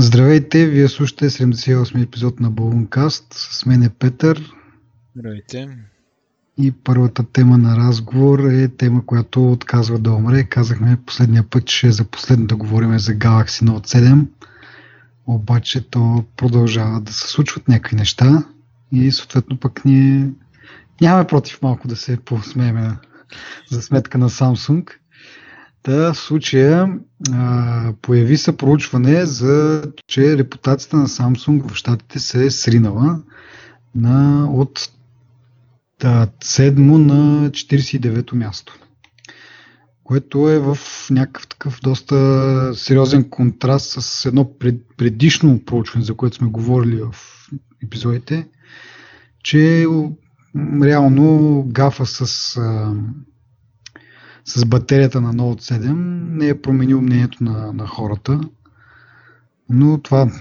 Здравейте, вие слушате 78 епизод на Балункаст. С мен е Петър. Здравейте. И първата тема на разговор е тема, която отказва да умре. Казахме последния път, че за последно да говорим за Galaxy Note 7. Обаче то продължава да се случват някакви неща и съответно пък ние нямаме против малко да се посмееме за сметка на Samsung. Та в случая а, появи се проучване за, че репутацията на Samsung в щатите се е сринала на, от да, 7 на 49-то място. Което е в някакъв такъв доста сериозен контраст с едно пред, предишно проучване, за което сме говорили в епизодите, че реално гафа с а, с батерията на Note 7 не е променил мнението на, на хората. Но това,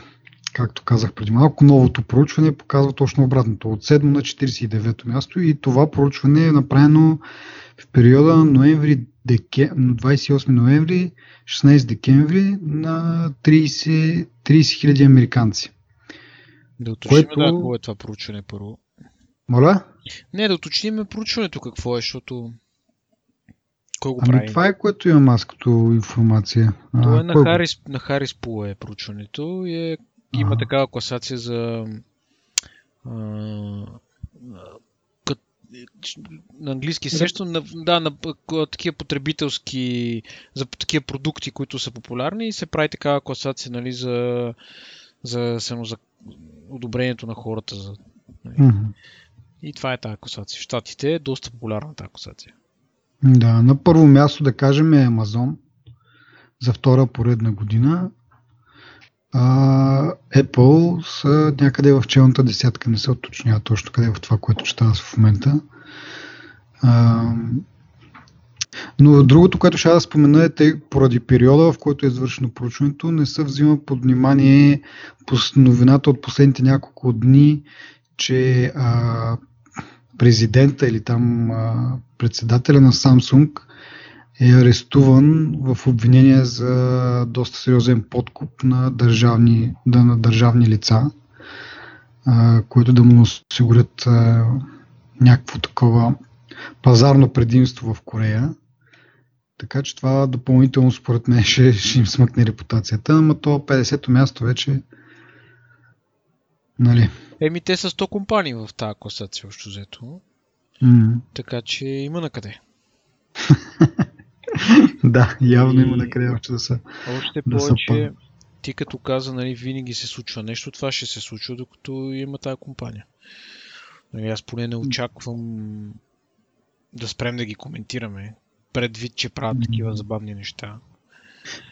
както казах преди малко, новото проучване показва точно обратното. От 7 на 49 място и това проучване е направено в периода ноември, деке, 28 ноември, 16 декември на 30, 30 хиляди американци. Да уточним което... да, какво е това проучване първо. Моля? Не, да уточним проучването какво е, защото кой го ами прави? това е което имам аз като информация. Това е на, Харис, на Харис Пул е проучването и е, има а. такава класация за а, кът, на английски също, на, да, на, на такива потребителски, за такива продукти, които са популярни и се прави такава класация нали, за, за, само за одобрението на хората. За, нали. mm-hmm. И това е тази класация. В Штатите е доста популярна тази класация. Да, на първо място да кажем е Amazon за втора поредна година. А, Apple са някъде в челната десятка, не се оточнява точно къде е в това, което чета в момента. А, но другото, което ще да спомена е, те, поради периода, в който е извършено проучването, не се взима под внимание новината от последните няколко дни, че а, президента или там а, председателя на Samsung е арестуван в обвинение за доста сериозен подкуп на държавни, да, на държавни лица, а, които да му осигурят а, някакво такова пазарно предимство в Корея. Така че това допълнително според мен ще, ще им смъкне репутацията, ама то 50-то място вече нали, Еми, те са 100 компании в тази класация, още взето. Mm. Така че има на къде. да, явно и... има на къде още да са. Още да повече, са ти като каза, нали, винаги се случва нещо, това ще се случва, докато има тази компания. Нали, аз поне не очаквам да спрем да ги коментираме, предвид, че правят такива забавни неща.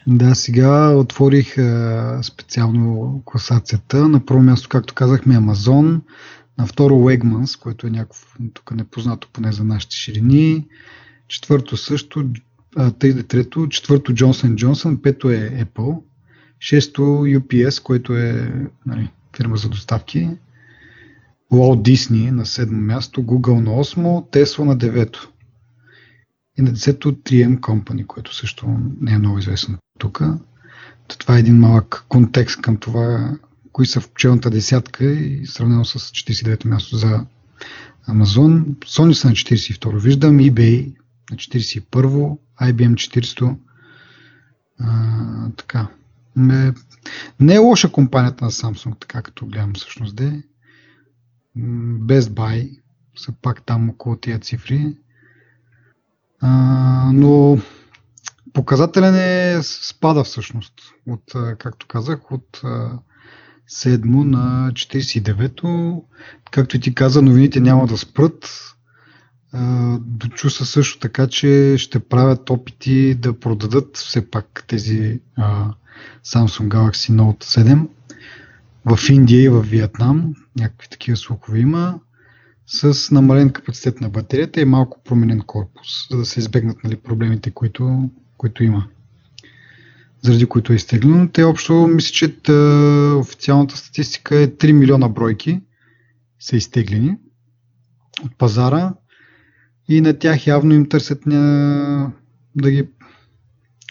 Да, сега отворих а, специално класацията. На първо място, както казахме, Amazon. На второ Wegmans, което е някакво тук непознато поне за нашите ширини. Четвърто също, а, трето, четвърто Johnson Johnson, пето е Apple. Шесто UPS, което е нали, фирма за доставки. Walt Disney на седмо място, Google на осмо, Tesla на девето. И на десето 3M Company, което също не е много известно тук. Това е един малък контекст към това, кои са в пчелната десятка и сравнено с 49-то място за Amazon. Sony са на 42 виждам, eBay на 41 IBM 400. А, така. Не, не е лоша компанията на Samsung, така като гледам всъщност де. Best Buy са пак там около тия цифри. А, но показателен е спада всъщност. От, както казах, от 7 на 49-то. Както ти каза, новините няма да спрат. Дочу се също така, че ще правят опити да продадат все пак тези Samsung Galaxy Note 7 в Индия и в Виетнам. Някакви такива слухове има с намален капацитет на батерията и малко променен корпус, за да се избегнат нали, проблемите, които, които има. Заради които е изтеглено. Те общо, мисля, че тъ, официалната статистика е 3 милиона бройки са изтеглени от пазара и на тях явно им търсят ня... да ги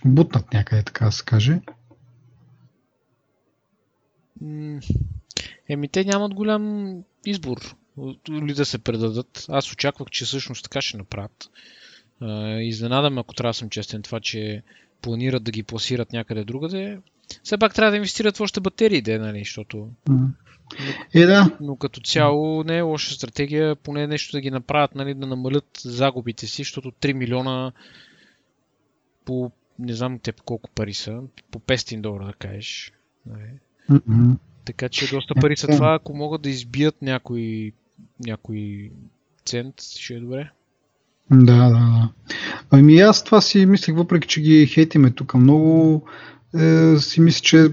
бутнат някъде, така да се каже. Еми, те нямат голям избор ли да се предадат. Аз очаквах, че всъщност така ще направят. Изненадам, ако трябва да съм честен, това, че планират да ги пласират някъде другаде. Все пак трябва да инвестират в още батерии, де, нали, защото... Е, да. но като цяло не е лоша стратегия, поне нещо да ги направят, нали, да намалят загубите си, защото 3 милиона по не знам те колко пари са, по 500 долара да кажеш. Нали. Mm-hmm. Така че доста пари са това, ако могат да избият някой, някой цент, ще е добре. Да, да, да. Ами аз това си мислих, въпреки че ги хейтиме тук много, е, си мисля, че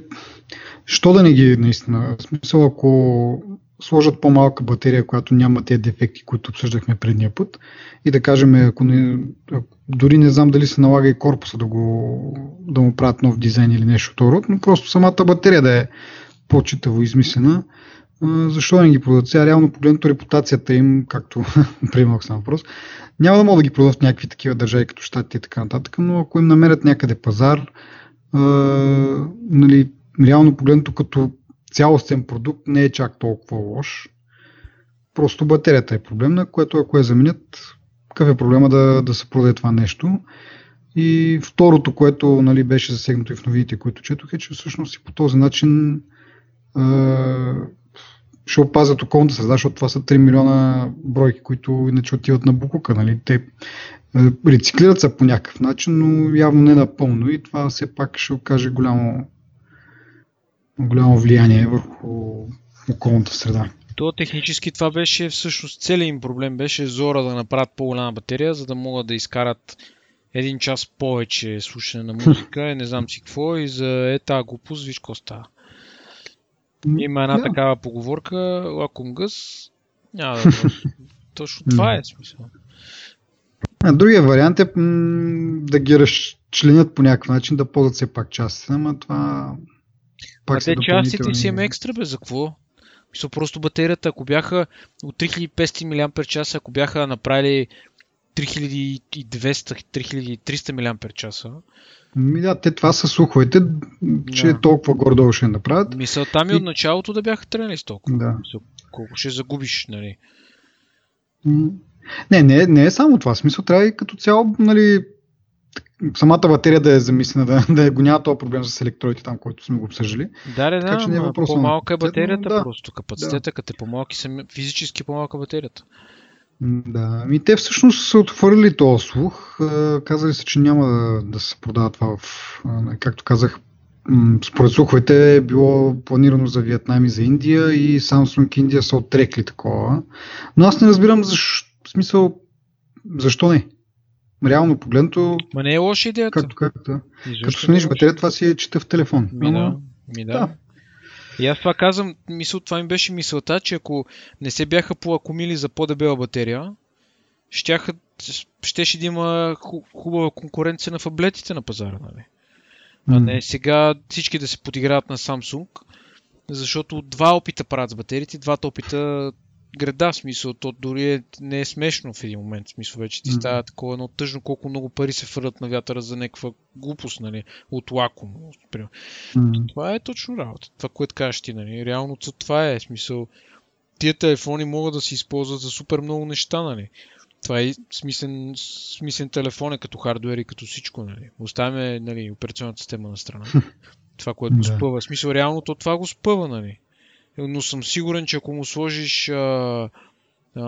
що да не ги наистина. В смисъл, ако сложат по-малка батерия, която няма тези дефекти, които обсъждахме предния път, и да кажем, ако не, дори не знам дали се налага и корпуса да, го, да му правят нов дизайн или нещо второ, но просто самата батерия да е по-читаво измислена, защо не ги продадат? Сега реално погледнато репутацията им, както приемах съм въпрос, няма да могат да ги продадат в някакви такива държави като щатите и така нататък, но ако им намерят някъде пазар, а, нали, реално погледнато като цялостен продукт не е чак толкова лош. Просто батерията е проблемна, което ако я заменят, какъв е проблема да, да се продаде това нещо. И второто, което нали, беше засегнато и в новините, които четох, е, че всъщност и по този начин ще опазят околната среда, защото това са 3 милиона бройки, които иначе отиват на букука. Нали? Те рециклират се по някакъв начин, но явно не напълно и това все пак ще окаже голямо, голямо влияние върху околната среда. То технически това беше всъщност целият им проблем беше Зора да направят по-голяма батерия, за да могат да изкарат един час повече слушане на музика, не знам си какво и за е тази глупост, виж какво става. Има една да. такава поговорка, лаком гъс, няма да Точно това е смисъл. А другия вариант е м- да ги разчленят по някакъв начин, да ползват все пак частите, ама това пак а те частите си има екстра, бе, за какво? Мисля, просто батерията, ако бяха от 3500 мАч, ако бяха направили 3200-3300 мАч, да, те това са слуховете, че да. толкова гордо ще направят. Мисълта ми и... от началото да бяха тръгнали с толкова. Да. Колко ще загубиш, нали? Не, не, не е само това. Смисъл трябва и като цяло, нали, самата батерия да е замислена, да, да го няма този проблем с електродите там, който сме го обсъждали. Да, да, да, не е по-малка е батерията да, просто. Капацитета, да. като е по-малки, физически по-малка батерията. Да, ми те всъщност са отворили този слух. Казали се, че няма да, да се продава това в, както казах, според слуховете е било планирано за Виетнам и за Индия и Samsung Индия са отрекли такова. Но аз не разбирам защо, в смисъл, защо не? Реално погледнато... Ма не е лоша идеята. Както, както, като смениш батерия, това си е чета в телефон. Ми да, ми да. да. И аз това казвам, мисъл, това ми беше мисълта, че ако не се бяха поакумили за по-дебела батерия, щяха, щеше да има хубава конкуренция на фаблетите на пазара, нали? А не сега всички да се подиграват на Samsung, защото два опита правят с батериите, двата опита града, смисъл, то дори е, не е смешно в един момент, смисъл вече ти mm. става такова едно тъжно, колко много пари се фърлят на вятъра за някаква глупост, нали, от лаком. Mm. Това е точно работа. Това, което кажеш ти, нали, реално това е, смисъл, тия телефони могат да се използват за супер много неща, нали. Това е смислен, смислен телефон е като хардвер и като всичко, нали. Оставяме, нали, операционната система на страна. това, което го спъва. Смисъл, реално то това го спъва, нали но съм сигурен, че ако му сложиш а, а,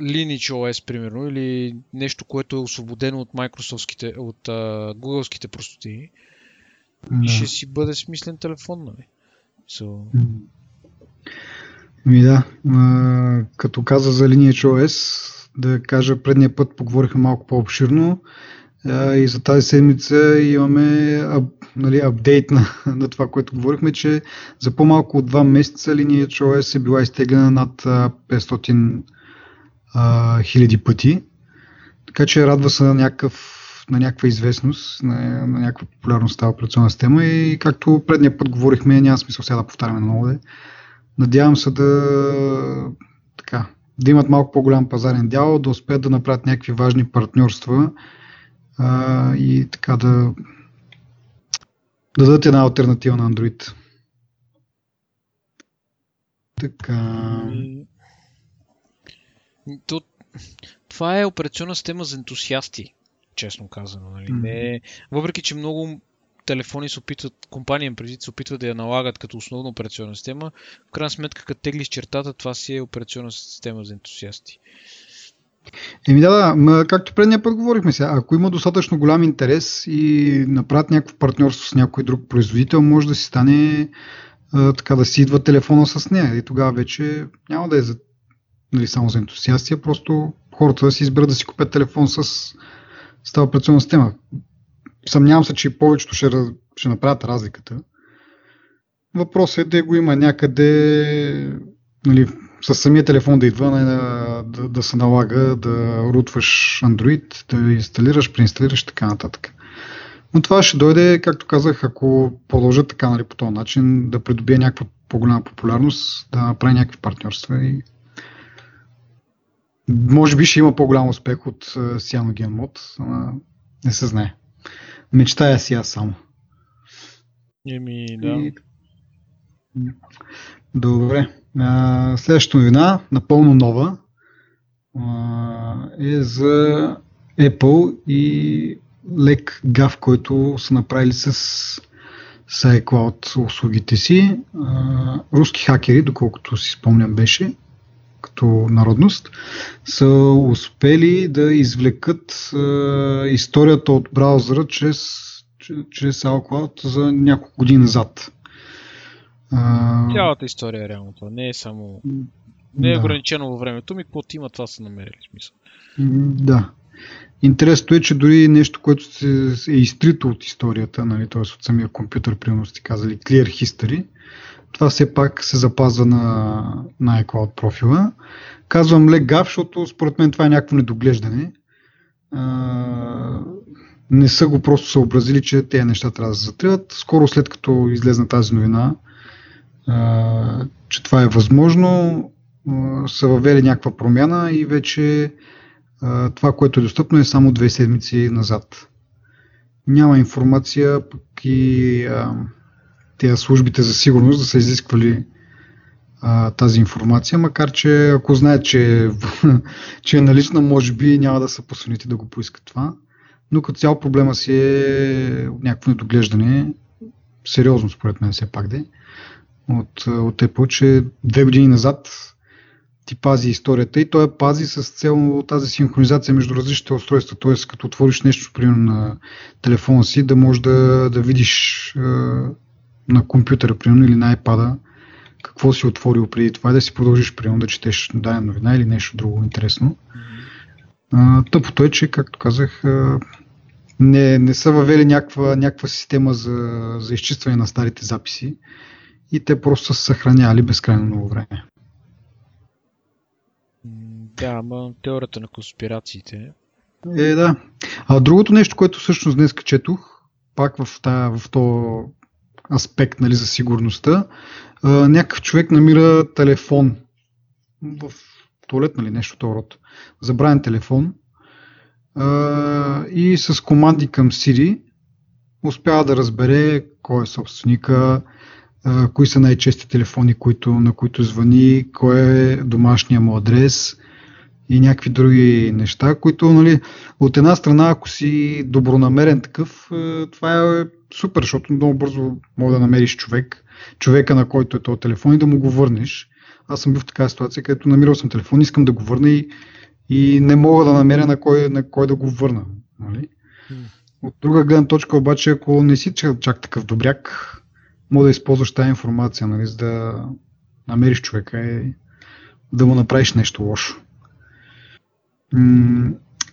Lineage OS, примерно, или нещо, което е освободено от Microsoftските, от а, Googleските простоти, no. ще си бъде смислен телефон, нали? So... Ми да, а, като каза за Lineage OS, да кажа, предния път поговорихме малко по-обширно и за тази седмица имаме нали, апдейт на, на това, което говорихме, че за по-малко от 2 месеца линия OS е била изтеглена над 500 а, хиляди пъти. Така че радва се на, някакъв, на някаква известност, на, на някаква популярност тази операционна система и както предния път говорихме, няма смисъл сега да повтаряме много. Надявам се да така, да имат малко по-голям пазарен дял, да успеят да направят някакви важни партньорства а, и така да дадат една альтернатива на Android. Така. То, това е операционна система за ентусиасти, честно казано. Нали? Mm-hmm. Не, въпреки, че много телефони се опитват, компания преди се опитват да я налагат като основна операционна система, в крайна сметка, като теглиш чертата, това си е операционна система за ентусиасти. Еми да, да, ма, както предния път говорихме сега, ако има достатъчно голям интерес и направят някакво партньорство с някой друг производител, може да си стане а, така да си идва телефона с нея и тогава вече няма да е за, нали, само за ентусиастия, просто хората да си изберат да си купят телефон с, с тази операционна система. Съмнявам се, че повечето ще, ще направят разликата. Въпросът е да го има някъде нали, с самия телефон да идва, не, да, да се налага да рутваш Android, да инсталираш, преинсталираш и така нататък. Но това ще дойде, както казах, ако продължат така нали, по този начин, да придобие някаква по-голяма популярност, да направи някакви партньорства и може би ще има по-голям успех от Cyanogen Mod, ама не се знае. Мечтая си аз само. Еми, да. И... Добре. А, следващата новина, напълно нова, е за Apple и лек гав, който са направили с, с iCloud услугите си. Руски хакери, доколкото си спомням беше, като народност, са успели да извлекат историята от браузъра чрез, чрез iCloud за няколко години назад. А... Цялата история е реално това. Не е само... Не е да. ограничено във времето ми, каквото има, това са намерили смисъл. Да. Интересното е, че дори нещо, което се е изтрито от историята, нали, т.е. от самия компютър, примерно сте казали Clear History, това все пак се запазва на, на iCloud профила. Казвам легав, защото според мен това е някакво недоглеждане. А, не са го просто съобразили, че тези неща трябва да се затриват. Скоро след като излезна тази новина, че това е възможно, са въвели някаква промяна и вече това, което е достъпно е само две седмици назад. Няма информация, пък и тези службите за сигурност да са изисквали а, тази информация, макар че ако знаят, че, че е налична, може би няма да са посънити да го поискат това. Но като цяло проблема си е някакво недоглеждане, сериозно според мен все пак де, от, от Apple, че две години назад ти пази историята и той пази с цел тази синхронизация между различните устройства. Т.е. като отвориш нещо, примерно на телефона си, да можеш да, да видиш е, на компютъра, примерно, или на iPad какво си отворил преди това да си продължиш, примерно, да четеш дадена новина или нещо друго интересно. Mm-hmm. тъпото е, че, както казах, не, не са въвели някаква, някаква система за, за изчистване на старите записи и те просто са съхранявали безкрайно много време. Да, ама теорията на конспирациите. Е, да. А другото нещо, което всъщност днес четох, пак в, тая, в то аспект нали, за сигурността, а, някакъв човек намира телефон в туалет, нали, нещо от род. Забравен телефон а, и с команди към Siri успява да разбере кой е собственика, а, кои са най-чести телефони, които, на които звъни, кой е домашния му адрес и някакви други неща, които нали, от една страна, ако си добронамерен такъв, това е супер, защото много бързо мога да намериш човек, човека на който е този телефон и да му го върнеш. Аз съм бил в такава ситуация, където намирал съм телефон, искам да го върна и, и не мога да намеря на кой, на кой да го върна. Нали? От друга гледна точка обаче, ако не си чак, чак такъв добряк, мога да използваш тази информация, нали, за да намериш човека и да му направиш нещо лошо.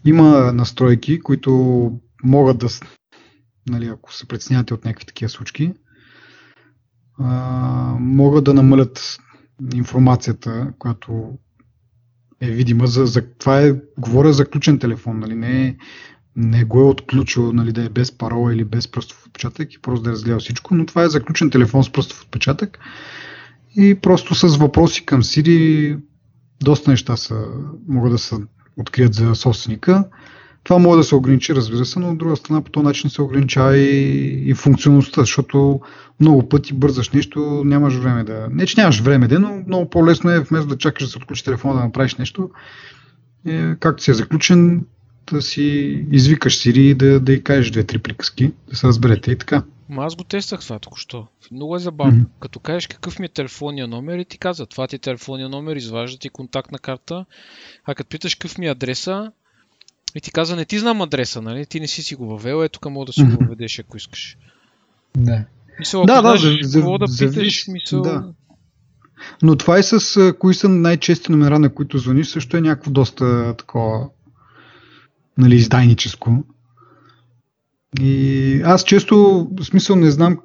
Има настройки, които могат да, нали, ако се преценявате от някакви такива случки, могат да намалят информацията, която е видима. За, за, това е, говоря за ключен телефон, нали, не, не го е отключил нали, да е без парола или без пръстов отпечатък и просто да е разгледал всичко, но това е заключен телефон с пръстов отпечатък и просто с въпроси към Siri доста неща са, могат да се открият за собственика. Това може да се ограничи, разбира се, но от друга страна по този начин се ограничава и, и функционалността, защото много пъти бързаш нещо, нямаш време да... Не, че нямаш време, де, но много по-лесно е вместо да чакаш да се отключи телефона да направиш нещо, е, както си е заключен, да си извикаш Сири и да, да й кажеш две-три приказки, да се разберете и така. Ма аз го тествах това току-що. Много е забавно. Mm-hmm. Като кажеш какъв ми е телефонния номер и ти казва, това ти е телефонния номер, изважда ти контактна карта. А като питаш какъв ми е адреса, и ти казва, не ти знам адреса, нали? Ти не си си го въвел, ето тук мога да си го въведеш, ако искаш. Не. Мисъл, да, да, за, за, да питаш, мисъл... Да. Но това и с кои са най-чести номера, на които звъниш, също е някакво доста такова нали, издайническо. И аз често, в смисъл не знам,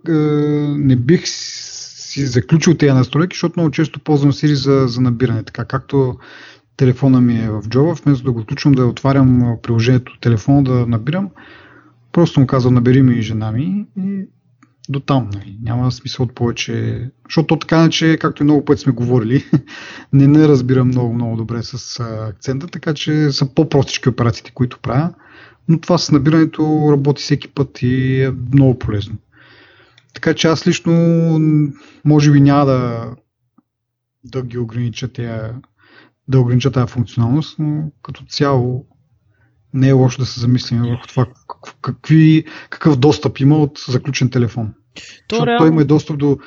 не бих си заключил тези настройки, защото много често ползвам Siri за, за набиране. Така както телефона ми е в джоба, вместо да го включвам да отварям приложението телефона да набирам, просто му казвам набери ми жена ми и до там. Нали. Няма смисъл от повече. Защото така че, както и много пъти сме говорили, не не разбирам много, много добре с акцента, така че са по-простички операциите, които правя. Но това с набирането работи всеки път и е много полезно. Така че аз лично може би няма да, да ги огранича тя, да огранича тази функционалност, но като цяло не е лошо да се замислим върху това какви, какъв достъп има от заключен телефон. То реално... той има достъп до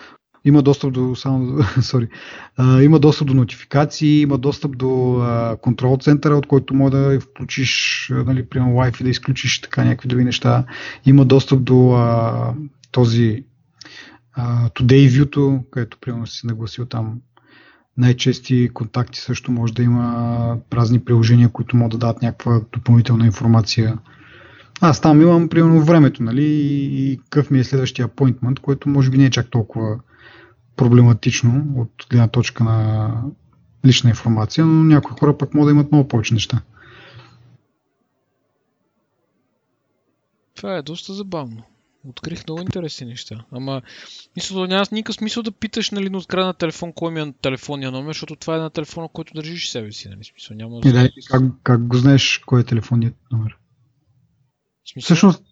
има достъп до само, sorry, а, има достъп до нотификации, има достъп до а, контрол центъра, от който може да включиш, нали, примерно Wi-Fi, да изключиш така някакви други неща. Има достъп до а, този а, Today View, където примерно си нагласил там най-чести контакти също може да има разни приложения, които могат да дадат някаква допълнителна информация. Аз там имам примерно времето, нали, и какъв ми е следващия appointment, което може би не е чак толкова проблематично от гледна точка на лична информация, но някои хора пък могат да имат много повече неща. Това е доста забавно. Открих много интересни неща. Ама, мисля, няма никакъв смисъл да питаш нали, от края на телефон кой ми е телефонния номер, защото това е на телефона, който държиш себе си. Нали? Смисъл, няма да, да как, как го знаеш кой е телефонният номер? Смисъл? Всъщност,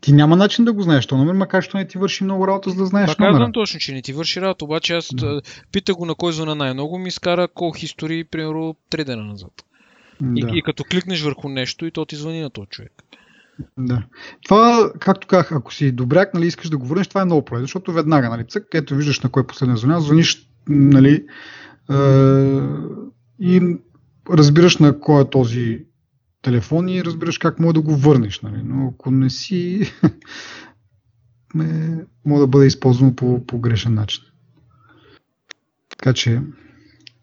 ти няма начин да го знаеш този номер, макар че не ти върши много работа, за да знаеш номера. Казвам точно, че не ти върши работа, обаче аз да. питах го на кой звъна най-много, ми изкара call history, примерно 3 дена назад. Да. И, и, като кликнеш върху нещо и то ти звъни на този човек. Да. Това, както казах, ако си добряк, нали, искаш да го върнеш, това е много полезно, защото веднага, нали, цък, ето виждаш на кой е последен звъня, звъниш, нали, е, и разбираш на кой е този телефон и разбираш как може да го върнеш. Нали? Но ако не си, може да бъде използвано по, по грешен начин. Така че,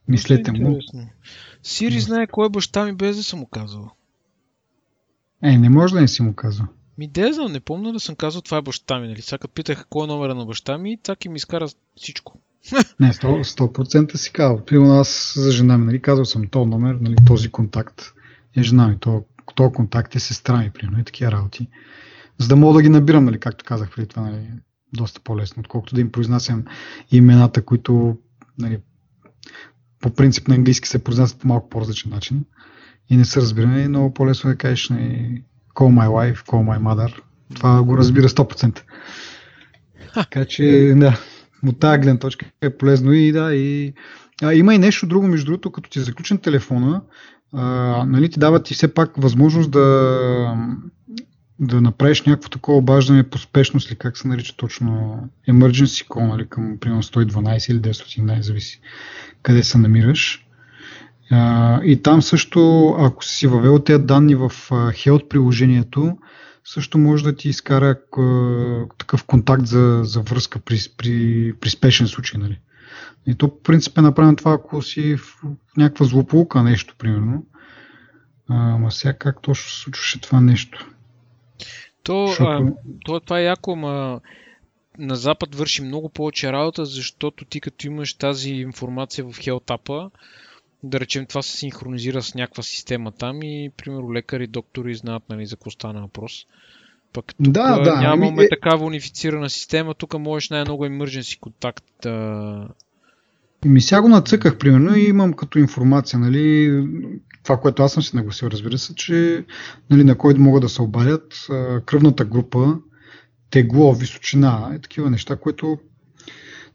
мислете му. Сири знае кой е баща ми без да съм му казал. Е, не може да не си му казал. Ми де знам, не помня да съм казал това е баща ми. Нали? Сега питах кой е номера на баща ми, так и ми изкара всичко. Не, 100%, 100% си казал. Примерно аз за жена ми, нали, казал съм този номер, нали, този контакт е жена ми, то, то контакт е сестра ми, примерно, и такива работи. За да мога да ги набирам, нали, както казах преди това, нали, доста по-лесно, отколкото да им произнасям имената, които нали, по принцип на английски се произнасят по малко по-различен начин и не са разбирани, е много по-лесно да кажеш нали, call my wife, call my mother. Това го разбира 100%. Така че, да, от тази гледна точка е полезно и да, и а, има и нещо друго, между другото, като ти е заключен телефона, а, нали, ти дават и все пак възможност да, да направиш някакво такова обаждане по спешност или как се нарича точно emergency call, нали, към примерно 112 или 911, зависи къде се намираш. А, и там също, ако си въвел тези данни в Health приложението, също може да ти изкара такъв контакт за, за връзка при, при, при спешен случай. Нали. И то по принцип е направено това, ако си в, в някаква злополука нещо, примерно. Ама сега как точно се случваше това нещо? То, Защото... а, то това е яко, ама на Запад върши много повече работа, защото ти като имаш тази информация в хелтапа, да речем това се синхронизира с някаква система там и, примерно, лекари, доктори знаят нали, за какво стана въпрос. Пък тук да, да, нямаме ами... такава унифицирана система, тук можеш най-много emergency контакт да, Ми сега го нацъках, примерно, и имам като информация, нали, това, което аз съм си нагласил, разбира се, че нали, на кой могат да се обадят, кръвната група, тегло, височина и такива неща, което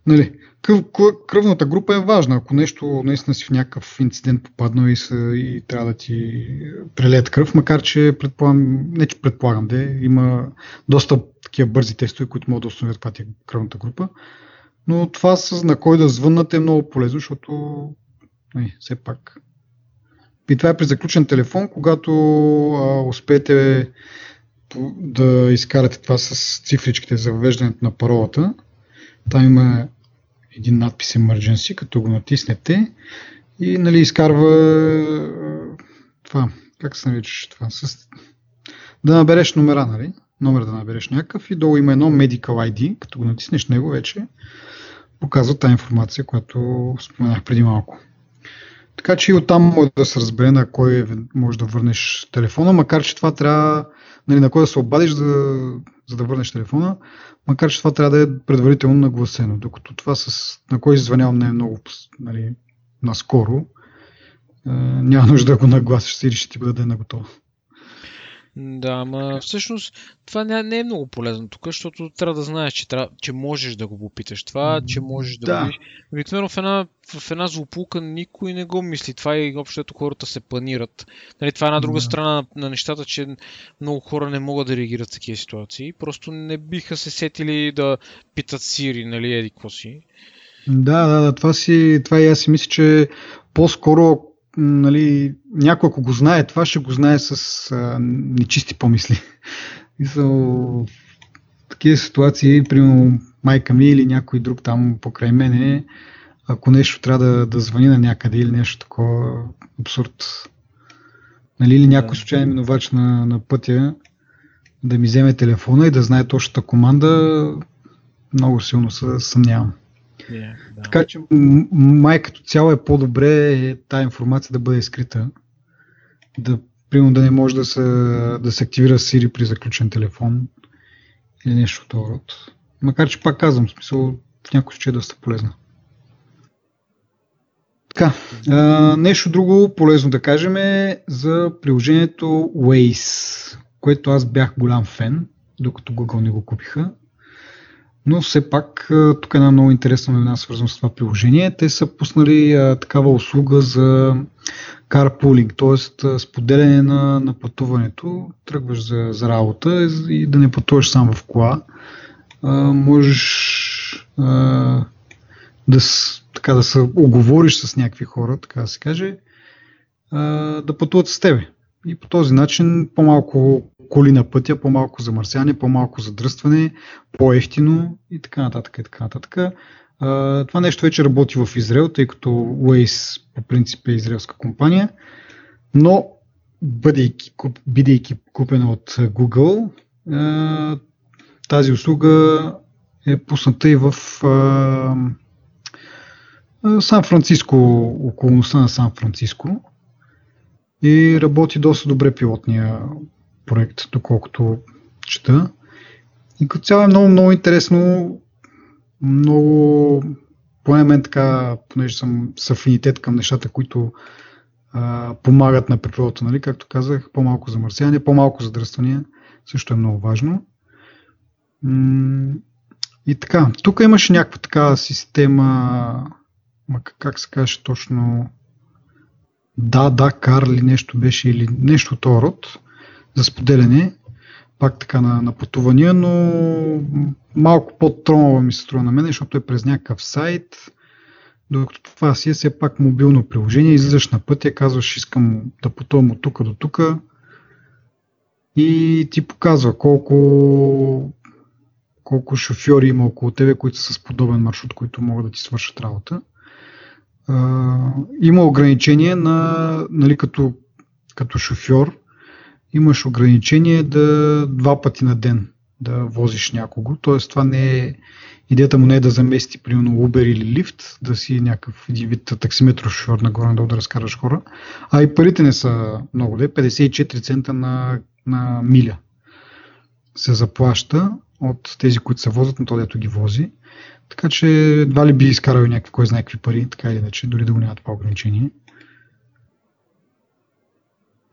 нали, кръв, кръвната група е важна. Ако нещо наистина си в някакъв инцидент попаднал и, са, и трябва да ти прелеят кръв, макар че предполагам, не че предполагам, де, има доста такива бързи тестове, които могат да установят каква ти е кръвната група. Но това с на кой да звъннат е много полезно, защото не, нали, все пак. И това е при заключен телефон, когато а, успеете да изкарате това с цифричките за въвеждането на паролата. Там има един надпис Emergency, като го натиснете и нали, изкарва това, как се наричаш това, с... да набереш номера, нали? номер да набереш някакъв и долу има едно Medical ID, като го натиснеш него вече показва тази информация, която споменах преди малко. Така че и оттам може да се разбере на кой може да върнеш телефона, макар че това трябва, нали, на кой да се обадиш, за, за да върнеш телефона, макар че това трябва да е предварително нагласено, докато това с на кой звънявам не е много нали, наскоро, е, няма нужда да го нагласиш или ще ти бъде наготово. Да, ама всъщност това не, не е много полезно тук, защото трябва да знаеш, че, трябва, че можеш да го попиташ това, че можеш да, да. го Обикновено в една, в една злополука никой не го мисли. Това и общото хората се планират. Нали, това е една друга да. страна на, на нещата, че много хора не могат да реагират в такива ситуации. Просто не биха се сетили да питат Сири, нали, еди какво си. Да, да, да, това си, това и аз си мисля, че по-скоро нали, някой ако го знае това, ще го знае с а, нечисти помисли. И са, такива ситуации, примерно майка ми или някой друг там покрай мене, ако нещо трябва да, да звъни на някъде или нещо такова, абсурд. Нали, или някой случайен минувач на, на пътя да ми вземе телефона и да знае точната команда, много силно се съмнявам. Така че май като цяло е по-добре е тази информация да бъде изкрита. Да, примерно да не може да се, да се активира Siri при заключен телефон или нещо от този род. Макар че пак казвам, смисъл в някой случай е доста полезна. Така, а, нещо друго полезно да кажем е за приложението Waze, което аз бях голям фен, докато Google не го купиха. Но все пак, тук е една много интересна новина, свързана с това приложение. Те са пуснали такава услуга за carpooling, т.е. споделяне на, на пътуването. Тръгваш за, за работа и да не пътуваш сам в кола. А, можеш а, да, така, да се оговориш с някакви хора, така да се каже, а, да пътуват с тебе. И по този начин по-малко коли на пътя, по-малко замърсяне, по-малко задръстване, по-ефтино и така нататък. И така нататък. А, това нещо вече работи в Израел, тъй като Waze по принцип е израелска компания, но бъдейки, бидейки купена от Google, а, тази услуга е пусната и в Сан Франциско, околността на Сан Франциско и работи доста добре пилотния проект, доколкото чета. И като цяло е много, много интересно, много, поне мен така, понеже съм с афинитет към нещата, които а, помагат на природата, нали? както казах, по-малко замърсяване, по-малко задръствания, също е много важно. И така, тук имаше някаква така система, как се каже точно, да, да, кар или нещо беше, или нещо от род за споделяне, пак така на, на пътувания, но малко по-тромава ми се струва на мен, защото е през някакъв сайт, докато това си е все пак мобилно приложение, излизаш на пътя, казваш искам да пътувам от тук до тук и ти показва колко, колко шофьори има около тебе, които са с подобен маршрут, които могат да ти свършат работа. има ограничение на, нали, като, като шофьор, имаш ограничение да два пъти на ден да возиш някого. Тоест това не е идеята му не е да замести примерно Uber или Lyft, да си някакъв един вид таксиметров шофьор нагоре долу да разкараш хора, а и парите не са много, де, 54 цента на, на миля се заплаща. от тези, които се возят на то, дето ги вози. Така че едва ли би изкарал някакви, кой знае какви пари, така или иначе, дори да го нямат това ограничение.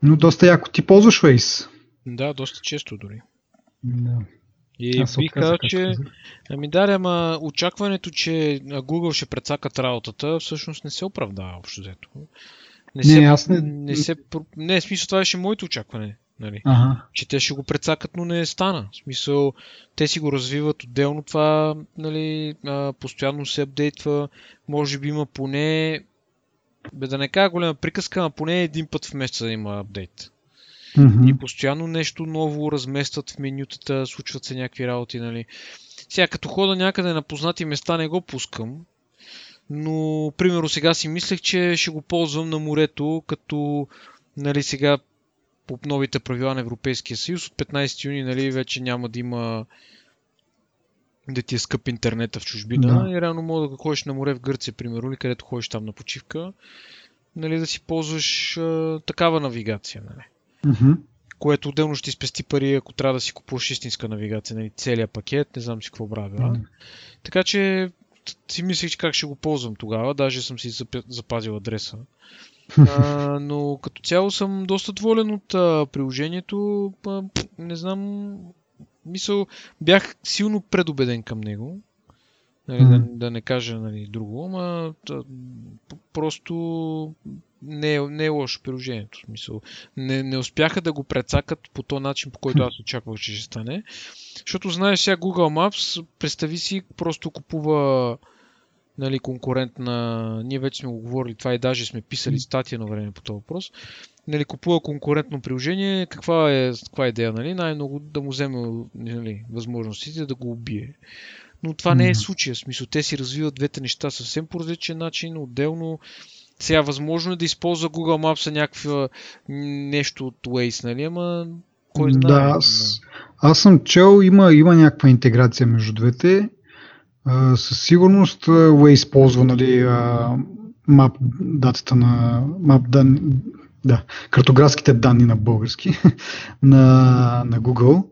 Но доста яко. Ти ползваш Waze? Да, доста често дори. Да. И бих казал, че... Ами да, ама очакването, че Google ще прецакат работата, всъщност не се оправдава общо взето. Не, не, се, аз не... не се... Не, в смисъл това беше моето очакване. Нали? Ага. Че те ще го прецакат, но не стана. В смисъл, те си го развиват отделно това, нали, а, постоянно се апдейтва. Може би има поне, бе да не кажа голема приказка, но поне един път в месеца да има апдейт. Mm-hmm. И постоянно нещо ново разместват в менютата, случват се някакви работи, нали. Сега като хода някъде на познати места не го пускам, но примерно сега си мислех, че ще го ползвам на морето, като нали, сега по новите правила на Европейския съюз от 15 юни нали, вече няма да има да ти е скъп интернета в чужбина да. и реално мога да ходиш на море в Гърция, примерно, или където ходиш там на почивка, нали, да си ползваш а, такава навигация. Нали. Mm-hmm. Което отделно ще ти спести пари, ако трябва да си купуваш истинска навигация, нали, целият пакет, не знам си какво правя. Mm-hmm. Така че си мислех, че как ще го ползвам тогава, даже съм си запазил адреса. А, но като цяло съм доста доволен от а, приложението. А, не знам, мисъл, бях силно предубеден към него. Нали, mm. да, да не кажа нали, друго, ама да, просто не е, не е лошо приложението. Смисъл. Не, не успяха да го прецакат по този начин, по който аз очаквах, че ще стане. Защото знаеш сега Google Maps, представи си, просто купува нали, конкурент на... Ние вече сме го говорили това и даже сме писали статия на време по този въпрос. Нали, купува конкурентно приложение, каква е, каква е идея? Нали? Най-много да му вземе нали, възможностите да го убие. Но това не е случая. Смисъл, те си развиват двете неща съвсем по различен начин, отделно. Сега възможно е да използва Google Maps някаква нещо от Waze, нали? Ама кой знае? Да, аз, аз съм чел, има, има някаква интеграция между двете със сигурност Way използва нали, мап датата на мап данни, да, картографските данни на български на, на Google.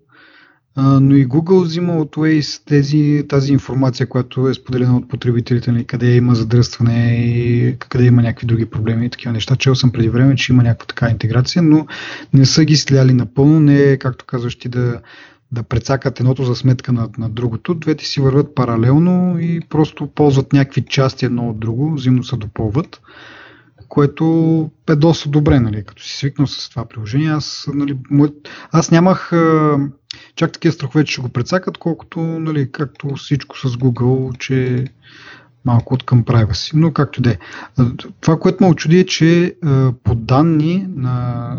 но и Google взима от Waze тези, тази информация, която е споделена от потребителите, нали, къде има задръстване и къде има някакви други проблеми и такива неща. Чел съм преди време, че има някаква така интеграция, но не са ги сляли напълно. Не е, както казваш ти, да да прецакат едното за сметка на, на другото. Двете си върват паралелно и просто ползват някакви части едно от друго, взаимно се допълват, което е доста добре, нали, като си свикнал с това приложение. Аз, нали, мой, аз нямах а, чак такива страхове, че ще го прецакат, колкото, нали, както всичко с Google, че малко от към privacy, но както де. Това, което ме очуди е, че по данни на,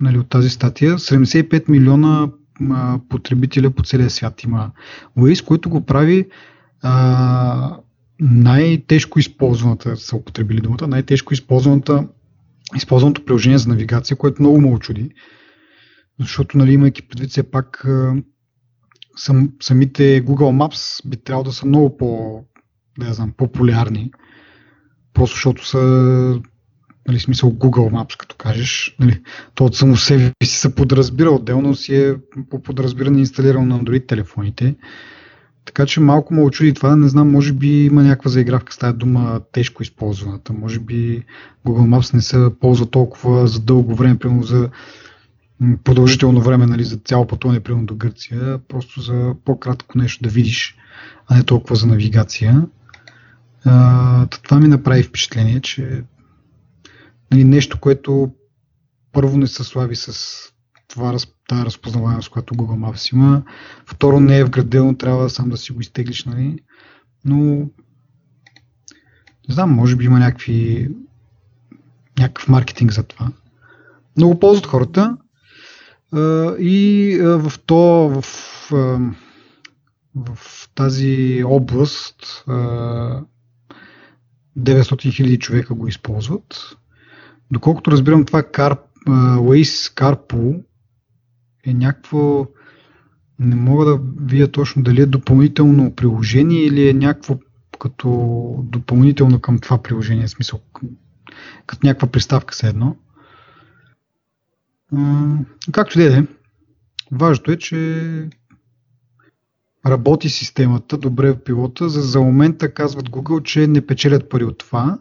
нали, от тази статия, 75 милиона потребителя по целия свят има Waze, който го прави а, най-тежко използваната, са употребили думата, най-тежко използваната използваното приложение за навигация, което много ме очуди, защото, нали, имайки предвид все пак сам, самите Google Maps би трябвало да са много по, да знам, популярни, просто защото са нали, смисъл Google Maps, като кажеш, нали, то от само себе си се подразбира, отделно си е по подразбиране инсталирано на Android телефоните. Така че малко ме очуди това. Не знам, може би има някаква заигравка с тази дума тежко използваната. Може би Google Maps не се ползва толкова за дълго време, примерно за продължително време, нали, за цяло пътуване, примерно до Гърция, просто за по-кратко нещо да видиш, а не толкова за навигация. А, това ми направи впечатление, че нали, нещо, което първо не се слави с това, тази разпознаваемост, която Google Maps има. Второ, не е вградено, трябва сам да си го изтеглиш, нали? Но не знам, може би има някакви някакъв маркетинг за това. Много ползват хората и в то, в, в тази област 900 000 човека го използват. Доколкото разбирам това Car, Waze Carpool е някакво не мога да видя точно дали е допълнително приложение или е някакво като допълнително към това приложение, в смисъл като някаква приставка се едно. Както да е. Важното е, че работи системата, добре в пилота. За, за момента казват Google, че не печелят пари от това,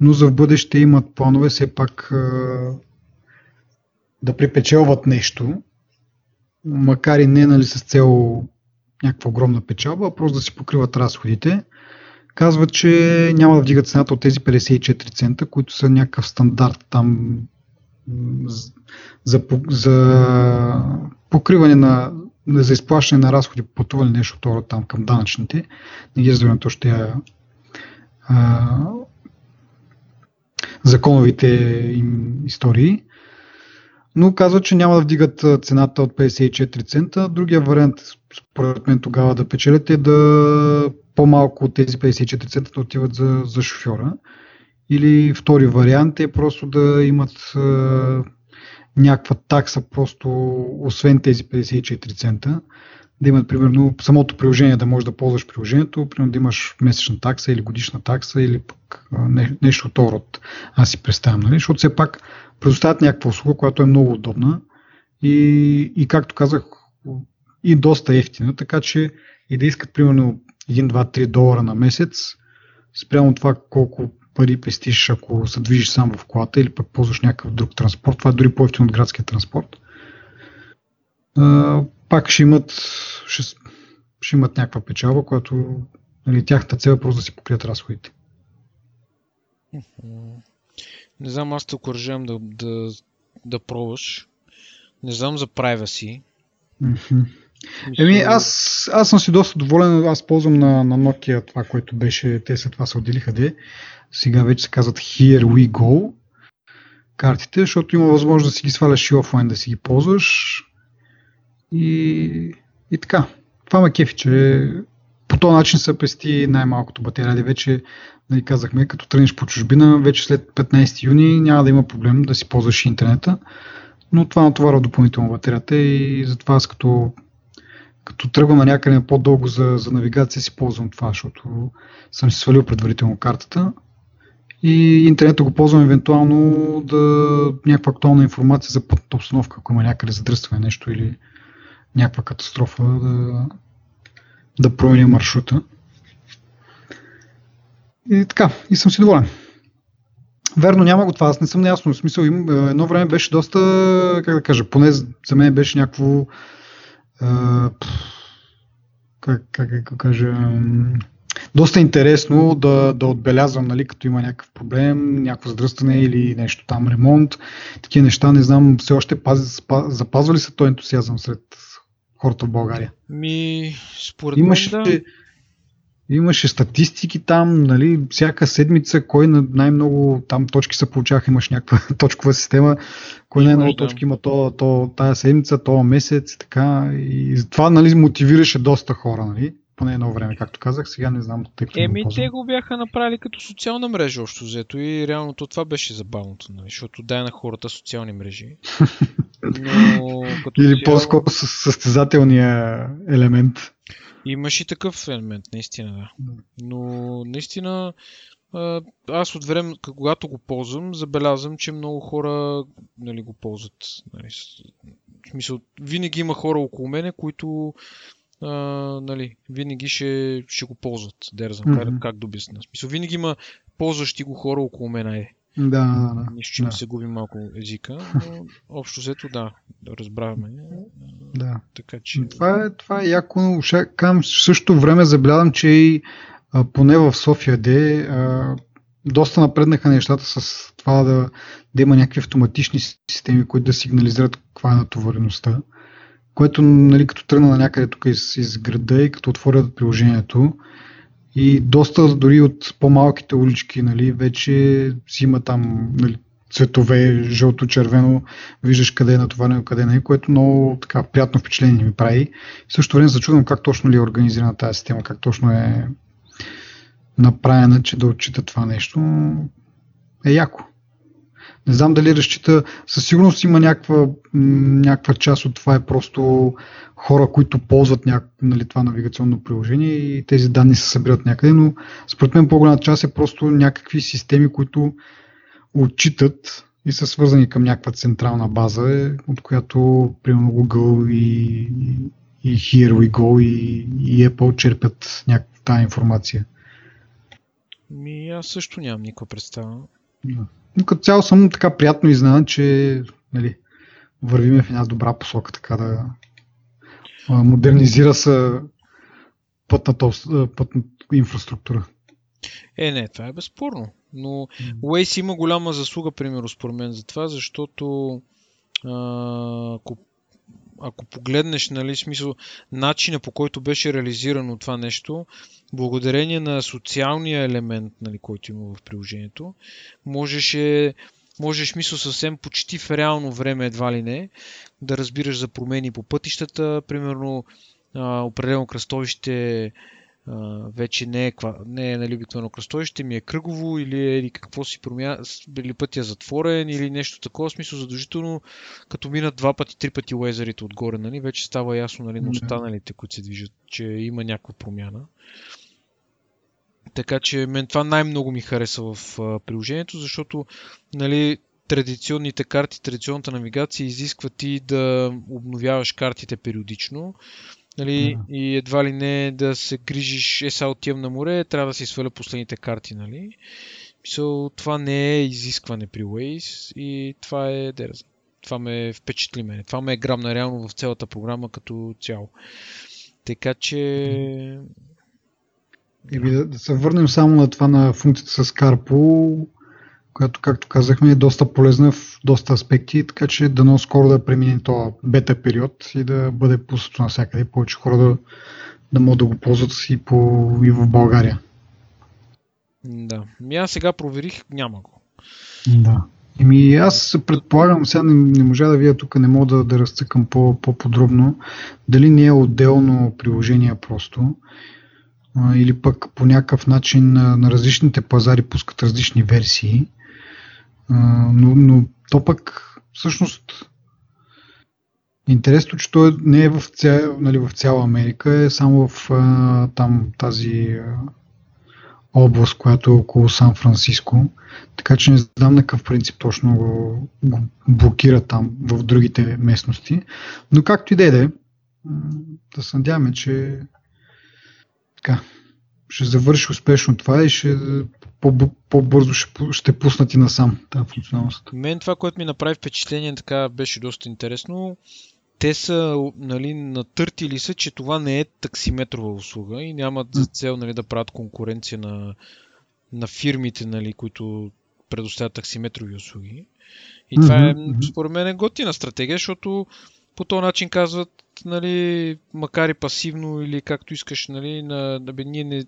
но за в бъдеще имат планове все пак да припечелват нещо, макар и не нали, с цел някаква огромна печалба, а просто да си покриват разходите. Казват, че няма да вдигат цената от тези 54 цента, които са някакъв стандарт там за, за покриване на за изплащане на разходи по пътуване нещо второ там към данъчните. Не ги разбирам точно тя законовите им истории. Но казват, че няма да вдигат цената от 54 цента. Другия вариант, според мен тогава да печелят е да по-малко от тези 54 цента да отиват за, за шофьора. Или втори вариант е просто да имат някаква такса, просто освен тези 54 цента, да имат примерно самото приложение, да можеш да ползваш приложението, примерно да имаш месечна такса или годишна такса или пък не, нещо от род. Аз си представям, нали? Защото все пак предоставят някаква услуга, която е много удобна и, и както казах, и доста ефтина, така че и да искат примерно 1, 2, 3 долара на месец, спрямо това колко пари пестиш, ако се движиш сам в колата или пък ползваш някакъв друг транспорт. Това е дори по-ефтино от градския транспорт. Пак ще имат, ще, ще имат някаква печалба, която нали, тяхната цел е просто да си покрият разходите. Не знам, аз те окоръжавам да, да, да пробваш. Не знам за privacy. Mm-hmm. Еми, аз, аз съм си доста доволен. Аз ползвам на, на Nokia това, което беше. Те след това се отделиха де. Сега вече се казват Here We Go картите, защото има възможност да си ги сваляш и офлайн, да си ги ползваш. И, и така. Това ме кефи, че по този начин се пести най-малкото батерия. Вече, нали, казахме, като тръгнеш по чужбина, вече след 15 юни няма да има проблем да си ползваш интернета. Но това натоварва допълнително батерията и затова аз като като тръгвам на някъде по-дълго за, за навигация, си ползвам това, защото съм си свалил предварително картата и интернета го ползвам евентуално да някаква актуална информация за пътната обстановка, ако има някъде задръстване нещо или някаква катастрофа, да, да променя маршрута. И така, и съм си доволен. Верно, няма го това, аз не съм неясно. В смисъл, едно време беше доста, как да кажа, поне за мен беше някакво как, как, как кажа, доста интересно да, да отбелязвам, нали, като има някакъв проблем, някакво задръстване или нещо там, ремонт. Такива неща, не знам, все още пази, запазва ли се този ентусиазъм сред хората в България? Ми, според Имаше, мен да. Имаше статистики там, нали, всяка седмица, кой на най-много там точки се получаваха, имаш някаква точкова система, кой най-много да. точки има то, то, тая седмица, то месец, така. И това нали, мотивираше доста хора, нали? Поне едно време, както казах. Сега не знам тъй какво. Еми, те го бяха направили като социална мрежа, още взето. И реално то това беше забавното, нали? защото дай на хората социални мрежи. Но, като Или цяло... по-скоро състезателния елемент. Имаш и такъв елемент, наистина, да. Но наистина аз от време, когато го ползвам, забелязвам, че много хора нали, го ползват. Нали, в смисъл, винаги има хора около мене, които а, нали, винаги ще, ще го ползват. Да знам mm-hmm. как, да обясня. Смисъл, винаги има ползващи го хора около мен. Е. Да, да, да. Нищо, че да. се губи малко езика, но общо взето да, разбравяме. Да. Така че... Това е, това е яко. Кам, в същото време забелязам, че и а, поне в София Де а, доста напреднаха нещата с това да, да има някакви автоматични системи, които да сигнализират каква е натовареността. Което, нали, като тръгна на някъде тук из, из града и като отворят приложението, и доста дори от по-малките улички, нали, вече си има там нали, цветове, жълто-червено, виждаш къде е натоварено, къде не е, което много така приятно впечатление ми прави. В същото време зачудвам как точно ли е организирана тази система, как точно е направена, че да отчита това нещо. Е яко. Не знам дали разчита, със сигурност има някаква, някаква част от това е просто хора, които ползват няк... нали, това навигационно приложение и тези данни се събират някъде, но според мен по-голяма част е просто някакви системи, които отчитат и са свързани към някаква централна база, от която примерно Google и, и Here We Go и, и Apple черпят някаква информация. Ми, аз също нямам никаква представа. Да. Но като цяло съм така приятно изненадан, че нали, вървиме в една добра посока, така да модернизира се пътната, пътната инфраструктура. Е, не, това е безспорно. Но Waze има голяма заслуга, примерно, според мен за това, защото а, ако, ако погледнеш, нали, смисъл, начина по който беше реализирано това нещо, благодарение на социалния елемент, нали, който има в приложението, можеше можеш, мисъл, съвсем почти в реално време, едва ли не, да разбираш за промени по пътищата. Примерно, а, определено кръстовище а, вече не е, не е нали, обикновено кръстовище, ми е кръгово или, или какво си промя... или пътя е затворен или нещо такова. Смисъл задължително, като минат два пъти, три пъти лезерите отгоре, нали, вече става ясно нали, на останалите, които се движат, че има някаква промяна. Така че мен това най-много ми хареса в приложението, защото нали, традиционните карти, традиционната навигация изисква ти да обновяваш картите периодично. Нали, yeah. И едва ли не да се грижиш, е са отивам на море, трябва да си сваля последните карти. Нали. Мисъл, това не е изискване при Waze и това е, да това ме впечатли мене. Това ме е грамна реално в цялата програма като цяло. Така че и да, да се върнем само на това на функцията с Карпо, която, както казахме, е доста полезна в доста аспекти, така че дано скоро да премине този бета период и да бъде пуснато навсякъде, повече хора да, да могат да го ползват и, по, и в България. Да. Ми аз сега проверих, няма го. Да. Еми аз предполагам, сега не, не можа да вия тук, не мога да, да разцъкам по, по-подробно, дали не е отделно приложение просто, или пък по някакъв начин на, различните пазари пускат различни версии. Но, но то пък всъщност интересно, че той не е в, ця, нали, в цяла Америка, е само в там тази област, която е около Сан Франциско. Така че не знам на какъв принцип точно го, го блокира там в другите местности. Но както и да е, да се надяваме, че така, ще завърши успешно това и ще по-бързо ще, ще пуснати насам тази функционалност. Мен това, което ми направи впечатление, така беше доста интересно. Те са нали, натъртили се, че това не е таксиметрова услуга и нямат за цел нали, да правят конкуренция на, на фирмите, нали, които предоставят таксиметрови услуги. И това е, според мен, е готина стратегия, защото по този начин казват, нали, макар и пасивно или както искаш, нали, на, да бе, ние не,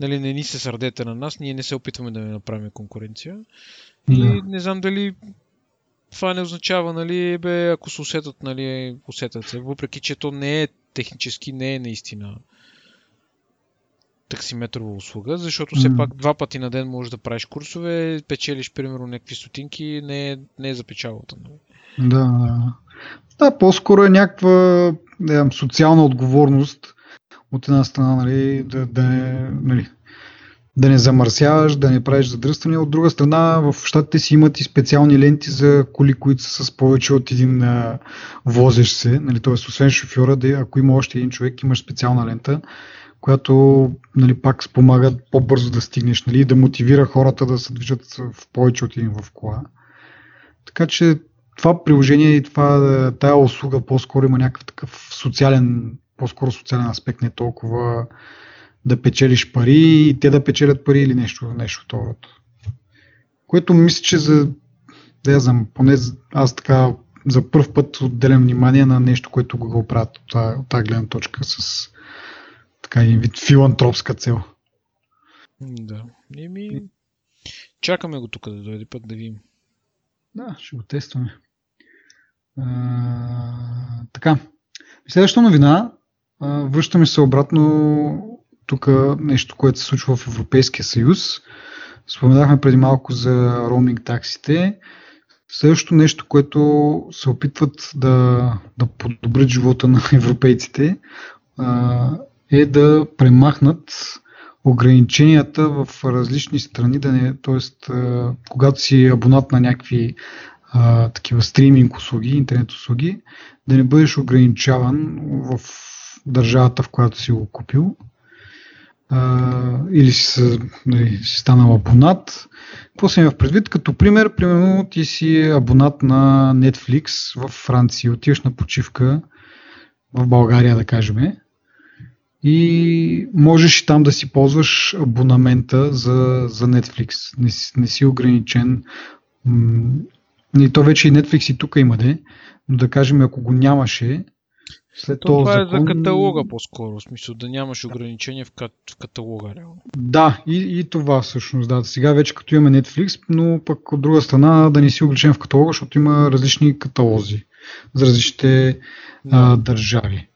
нали, не ни се сърдете на нас, ние не се опитваме да ви направим конкуренция. И не знам дали това не означава, нали, бе, ако се усетят, нали, усетят се, въпреки че то не е технически, не е наистина таксиметрова услуга, защото все пак два пъти на ден можеш да правиш курсове, печелиш примерно някакви стотинки, не е, не е за печалата. Нали? Да, да. Да, по-скоро е някаква да, социална отговорност от една страна, нали, да, да, не, нали, да не замърсяваш, да не правиш задръстване. От друга страна, в щатите си имат и специални ленти за коли, които са с повече от един а, возещ се. Нали, т.е. освен шофьора, да, ако има още един човек, имаш специална лента, която нали, пак спомага по-бързо да стигнеш, нали, да мотивира хората да се движат в повече от един в кола. Така че това приложение и това, тая услуга по-скоро има някакъв такъв социален, по-скоро социален аспект, не толкова да печелиш пари и те да печелят пари или нещо, нещо това. Което мисля, че за, да я знам, поне аз така за първ път отделям внимание на нещо, което го, го правят от тази гледна точка с така един вид филантропска цел. Да. Еми, чакаме го тук да дойде път да видим. Да, ще го тестваме. А, така. Следващата новина. А, връщаме се обратно тук нещо, което се случва в Европейския съюз. Споменахме преди малко за роуминг таксите. Също нещо, което се опитват да, да подобрят живота на европейците, а, е да премахнат ограниченията в различни страни, да не, т.е. когато си абонат на някакви а, такива стриминг услуги, интернет услуги, да не бъдеш ограничаван в държавата, в която си го купил. А, или си, нали, си станал абонат. Какво съм имал предвид? Като пример, примерно ти си абонат на Netflix в Франция, отиваш на почивка в България, да кажем, и можеш и там да си ползваш абонамента за, за Netflix. Не, не си ограничен. И то вече и Netflix и тук има де, но да кажем, ако го нямаше, след То, това закон... е за каталога по-скоро, в смисъл да нямаш ограничения в, кат... в каталога реално. Да, и, и това всъщност, да. Сега вече като имаме Netflix, но пък от друга страна да не си ограничен в каталога, защото има различни каталози за различните да. държави.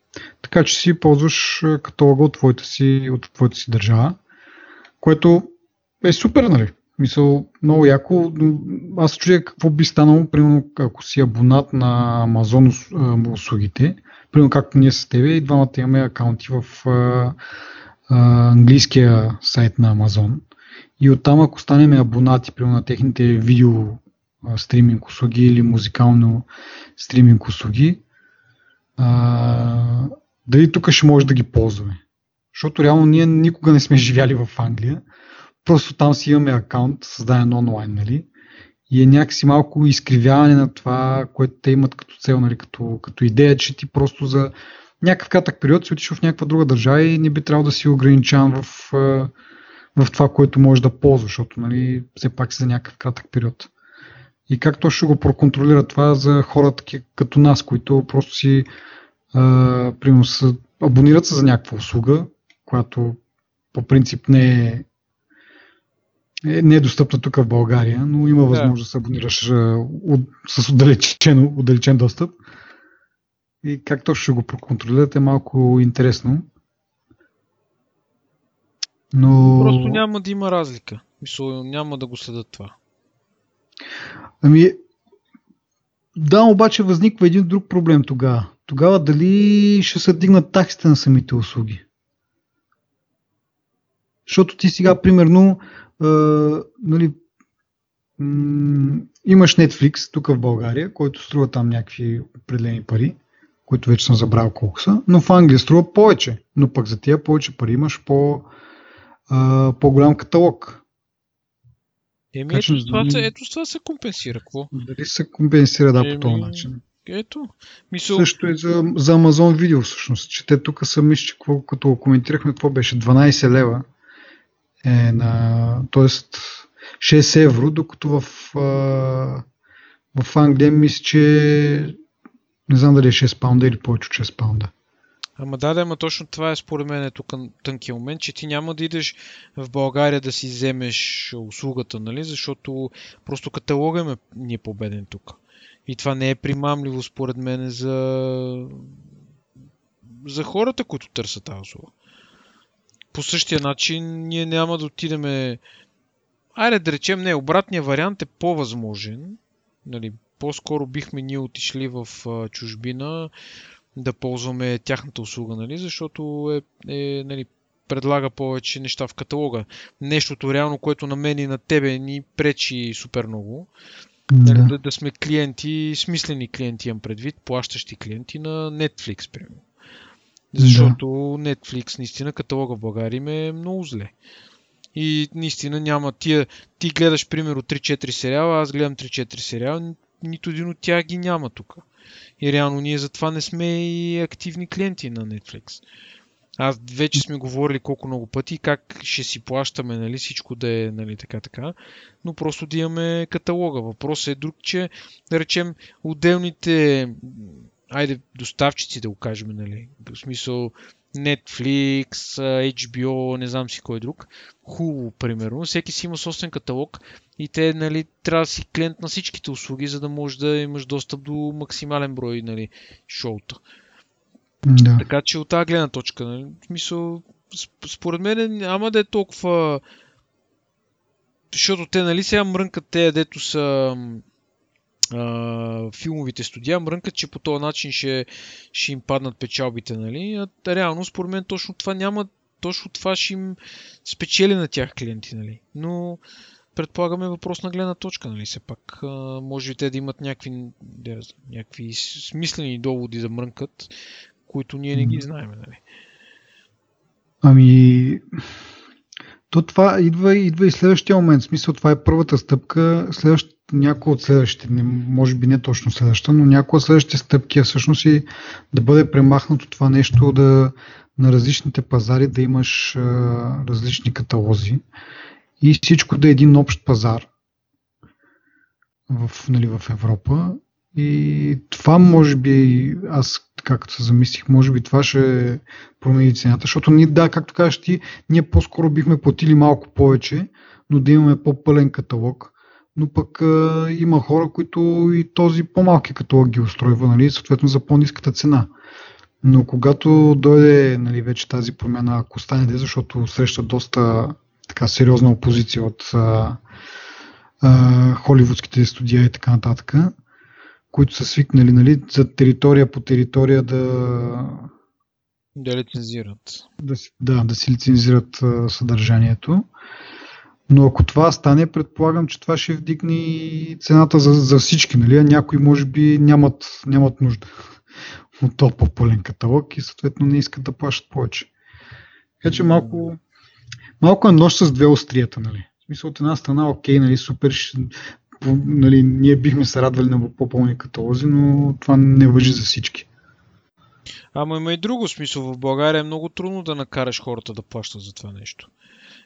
Така че си ползваш каталога от твоята си, от твоята си държава, което е супер, нали? Мисъл, много яко. Аз чуя какво би станало, примерно, ако си абонат на Amazon услугите, примерно както ние с тебе и двамата имаме акаунти в а, а, английския сайт на Amazon. И оттам, ако станем абонати, примерно на техните видео стриминг услуги или музикално стриминг услуги, а, дали тук ще може да ги ползваме. Защото реално ние никога не сме живяли в Англия. Просто там си имаме акаунт, създаден онлайн, нали? И е някакси малко изкривяване на това, което те имат като цел, нали? като, като идея, че ти просто за някакъв кратък период си отиш в някаква друга държава и не би трябвало да си ограничаван в, в това, което можеш да ползваш, защото нали, все пак си за някакъв кратък период. И как то ще го проконтролира това за хората като нас, които просто си а, примерно, са, абонират се за някаква услуга, която по принцип не е, е, не е достъпна тук в България, но има възможност да се абонираш а, от, с отдалечен, отдалечен достъп. И как точно ще го проконтролирате е малко интересно. Но... Просто няма да има разлика. Мисля, няма да го следят това. Ами, да, обаче възниква един друг проблем тогава. Тогава дали ще се дигнат таксите на самите услуги? Защото ти сега, примерно, е, нали, м- имаш Netflix тук в България, който струва там някакви определени пари, които вече съм забрал колко са, но в Англия струва повече. Но пък за тия повече пари имаш по, е, по-голям каталог. Еми, ето, това, ето това се компенсира. Какво? Дали се компенсира, да, Еми, по този начин. Ето. Мисъл... Също и за, за Amazon видео всъщност, че те тук са мисля, какво, като коментирахме, какво беше 12 лева е на, т.е. 6 евро, докато в, в Англия мисля, че не знам дали е 6 паунда или повече от 6 паунда. Ама да, да, ама точно това е според мен е тук тънкия момент, че ти няма да идеш в България да си вземеш услугата, нали? Защото просто каталога ни е победен тук. И това не е примамливо според мен за, за хората, които търсят тази услуга. По същия начин ние няма да отидеме... Айде да речем, не, обратният вариант е по-възможен. Нали, по-скоро бихме ние отишли в чужбина да ползваме тяхната услуга, нали, защото е, е нали, предлага повече неща в каталога. Нещото реално, което на мен и на тебе ни пречи супер много. Да. Нали, да, да сме клиенти, смислени клиенти имам предвид, плащащи клиенти на Netflix, примерно. Защото да. Netflix, наистина, каталога в България им е много зле. И наистина няма тия... Ти гледаш, примерно, 3-4 сериала, аз гледам 3-4 сериала, нито един от тях ги няма тук. И реално ние затова не сме и активни клиенти на Netflix. Аз вече сме говорили колко много пъти как ще си плащаме, нали, всичко да е, нали, така, така, но просто да имаме каталога. Въпросът е друг, че, да речем, отделните, айде, доставчици да го кажем, нали, в смисъл Netflix, HBO, не знам си кой друг, Hulu, примерно, всеки си има собствен каталог и те, нали, трябва да си клиент на всичките услуги, за да можеш да имаш достъп до максимален брой, нали, шоута. Да. Така че от тази гледна точка, нали, в смисъл, според мен няма да е толкова... Защото те, нали, сега мрънкат те, дето са а, филмовите студия, мрънкат, че по този начин ще, ще им паднат печалбите, нали? А реално, според мен, точно това няма, точно това ще им спечели на тях клиенти, нали? Но предполагаме въпрос на гледна точка, нали? Все пак, а, може и те да имат някакви, някакви смислени доводи да мрънкат, които ние не ги знаем. Нали? Ами, то това идва, идва и следващия момент. В смисъл, това е първата стъпка. Следващ, някои от следващите, не, може би не точно следващата, но някои от следващите стъпки е всъщност и да бъде премахнато това нещо да на различните пазари да имаш а, различни каталози и всичко да е един общ пазар в, нали, в Европа. И това може би, аз както се замислих, може би това ще промени цената, защото ние, да, както кажеш ти, ние по-скоро бихме платили малко повече, но да имаме по-пълен каталог. Но пък а, има хора, които и този по-малки каталог ги устройва, нали, съответно за по-низката цена. Но когато дойде нали, вече тази промяна, ако стане, защото среща доста така сериозна опозиция от а, а, холивудските студия и така нататък, които са свикнали нали, за територия по територия да да лицензират. Да, да, да си лицензират а, съдържанието. Но ако това стане, предполагам, че това ще вдигне цената за, за всички. Нали? А някои може би нямат, нямат нужда от този по-пълен каталог и съответно не искат да плащат повече. Така че малко, малко е нощ с две острията. Нали? В смисъл от една страна, окей, нали, супер, нали, ние бихме се радвали на по-пълни каталози, но това не въжи за всички. Ама има и друго смисъл. В България е много трудно да накараш хората да плащат за това нещо.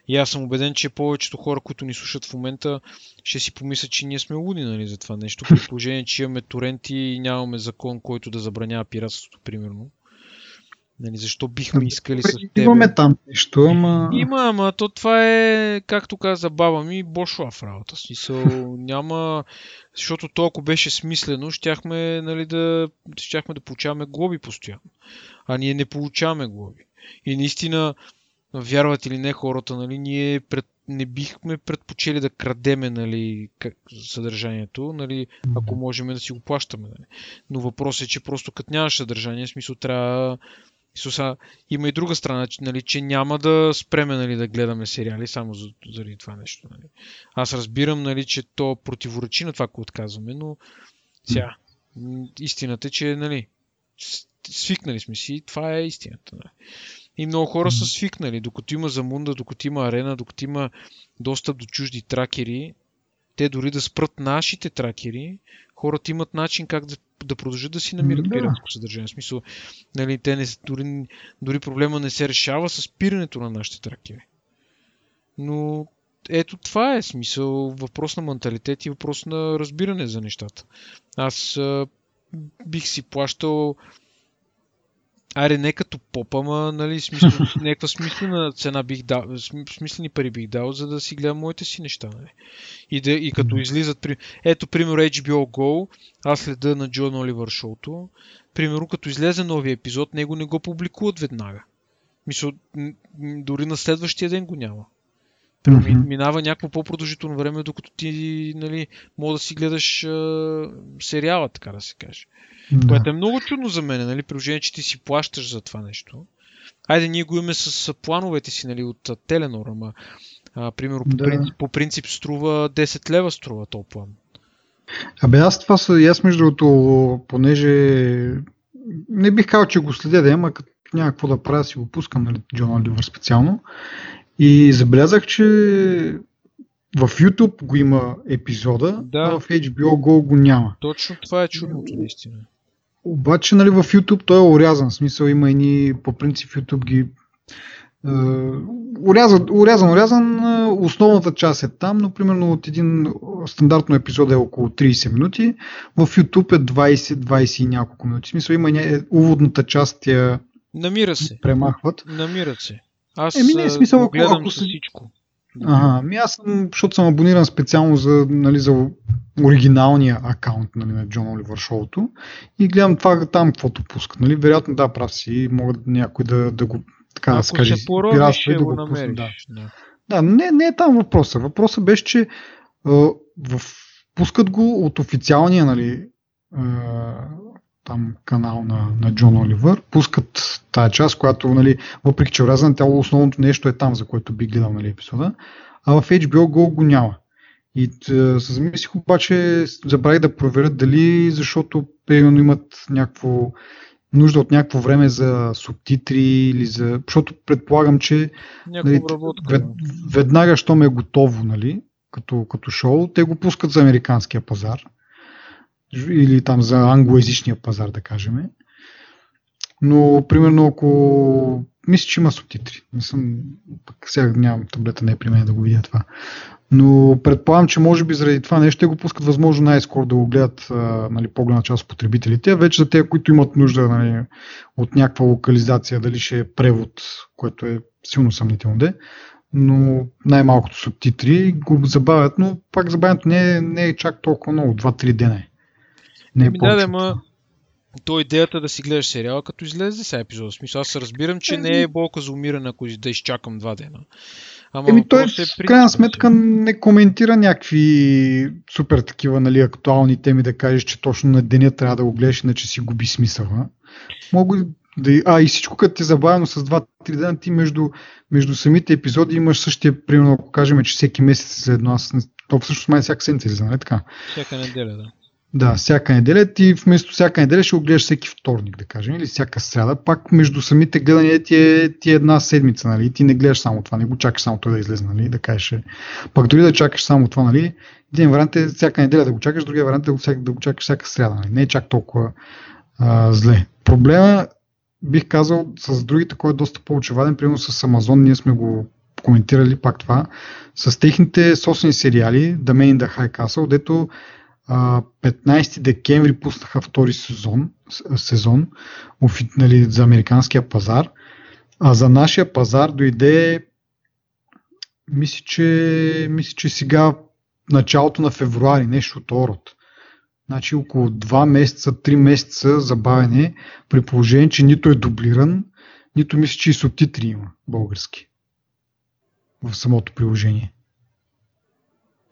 И аз съм убеден, че повечето хора, които ни слушат в момента, ще си помислят, че ние сме луди нали, за това нещо. При положение, че имаме торенти и нямаме закон, който да забранява пиратството, примерно. Нали, защо бихме ами, искали с теб? Имаме там нещо, ама... Има, ама то това е, както каза баба ми, бошла в работа. Смисъл, няма... Защото то, ако беше смислено, щяхме, нали, да, щяхме да получаваме глоби постоянно. А ние не получаваме глоби. И наистина, вярват или не хората, нали, ние пред, не бихме предпочели да крадеме нали, как, съдържанието, нали, ако можем да си го плащаме. Нали. Но въпросът е, че просто като нямаш съдържание, смисъл трябва Исуса, има и друга страна, нали, че няма да спреме нали, да гледаме сериали само заради това нещо. Нали. Аз разбирам, нали, че то противоречи на това, което казваме, но сега, истината е, че нали, свикнали сме си, това е истината. Нали. И много хора са свикнали, докато има замунда, докато има арена, докато има достъп до чужди тракери, те дори да спрат нашите тракери, хората имат начин как да, да продължат да си намират да. пиратско съдържание. В смисъл, нали, те не, дори, дори проблема не се решава с спирането на нашите тракери. Но ето това е смисъл, въпрос на менталитет и въпрос на разбиране за нещата. Аз а, бих си плащал Аре, не като поп, ама, нали, смисъл, някаква смислена цена бих дал, смислени пари бих дал, за да си гледам моите си неща, нали. И, да, и като излизат, при... ето, пример HBO Go, аз следа на Джон Оливър шоуто, примерно, като излезе нови епизод, него не го публикуват веднага. Мисля, дори на следващия ден го няма. Mm-hmm. Минава някакво по-продължително време, докато ти, нали, мога да си гледаш а, сериала, така да се каже. Да. Което е много чудно за мен, нали? Приложение, че ти си плащаш за това нещо. Айде, ние го имаме с плановете си, нали, от Теленор, ама а, примерно да. по, принцип, по принцип струва 10 лева струва този план. Абе аз това са, аз между другото, понеже не бих казал, че го следя, да ама като няма какво да правя, си го пускам, нали, Джон Оливър специално. И забелязах, че в YouTube го има епизода, да. а в HBO Go го няма. Точно това е чудното, наистина. Обаче, нали, в YouTube той е урязан. В смисъл има едни, по принцип YouTube ги урязан, урязан, урязан, основната част е там, но примерно от един стандартно епизод е около 30 минути, в YouTube е 20, 20 и няколко минути. В смисъл има ня... уводната част я Намира се. премахват. Намират се. Аз Еми не, смисъл, ако, гледам ако с всичко. Ага, ми аз съм, защото съм абониран специално за, нали, за оригиналния акаунт нали, на Джон Оливър шоуто и гледам това там, каквото пускат. Нали. Вероятно, да, прав си, могат някой да, да го, така Ако да се каже, пиратства и да го намериш, Да. да. да, не, не е там въпроса. Въпросът беше, че в, пускат го от официалния нали, там канал на, на Джон Оливър, пускат тази част, която, нали, въпреки че разна, тя основното нещо е там, за което би гледал нали, епизода, а в HBO Go го няма. И се замислих обаче, забравих да проверя дали, защото примерно имат някакво нужда от някакво време за субтитри или за... Защото предполагам, че нали, вед, веднага, щом е готово, нали, като, като шоу, те го пускат за американския пазар или там за англоязичния пазар, да кажем. Но, примерно, ако мисля, че има субтитри. Не съм, пък сега нямам таблета, не е при мен да го видя това. Но предполагам, че може би заради това нещо го пускат възможно най-скоро да го гледат нали, по-голяма част от потребителите. А вече за те, които имат нужда нали, от някаква локализация, дали ще е превод, което е силно съмнително де, но най-малкото субтитри го забавят, но пак забавянето не е, не е чак толкова много, 2-3 дена. Не е ами да, да, ма, то идеята да си гледаш сериала, като излезе сега епизода. В смисъл, аз разбирам, че не е болка за умиране, ако да изчакам два дена. Ама Еми той е в крайна сметка не коментира някакви супер такива нали, актуални теми да кажеш, че точно на деня трябва да го гледаш, иначе си губи смисъла. Мога да, а и всичко като ти е забавено с 2-3 дена, ти между, между самите епизоди имаш същия, примерно ако кажем, че всеки месец за едно, аз, то всъщност май всяка седмица, нали така? Всяка неделя, да. Да, всяка неделя ти вместо всяка неделя ще го гледаш всеки вторник, да кажем, или всяка сряда. Пак между самите гледания ти е, ти е една седмица, нали? Ти не гледаш само това, не го чакаш само това да излезе, нали? Да кажеш. Пак дори да чакаш само това, нали? Един вариант е всяка неделя да го чакаш, другия вариант е да го, да го чакаш всяка сряда, нали? Не е чак толкова а, зле. Проблема, бих казал, с другите, който е доста по-очеваден, примерно с Амазон, ние сме го коментирали пак това, с техните собствени сериали, The Man in the High Castle, дето 15 декември пуснаха втори сезон, сезон нали, за американския пазар, а за нашия пазар дойде мисля, че, мисля, че сега началото на февруари, нещо от Орот. Значи около 2 месеца, 3 месеца забавене, при положение, че нито е дублиран, нито мисля, че и субтитри има български в самото приложение.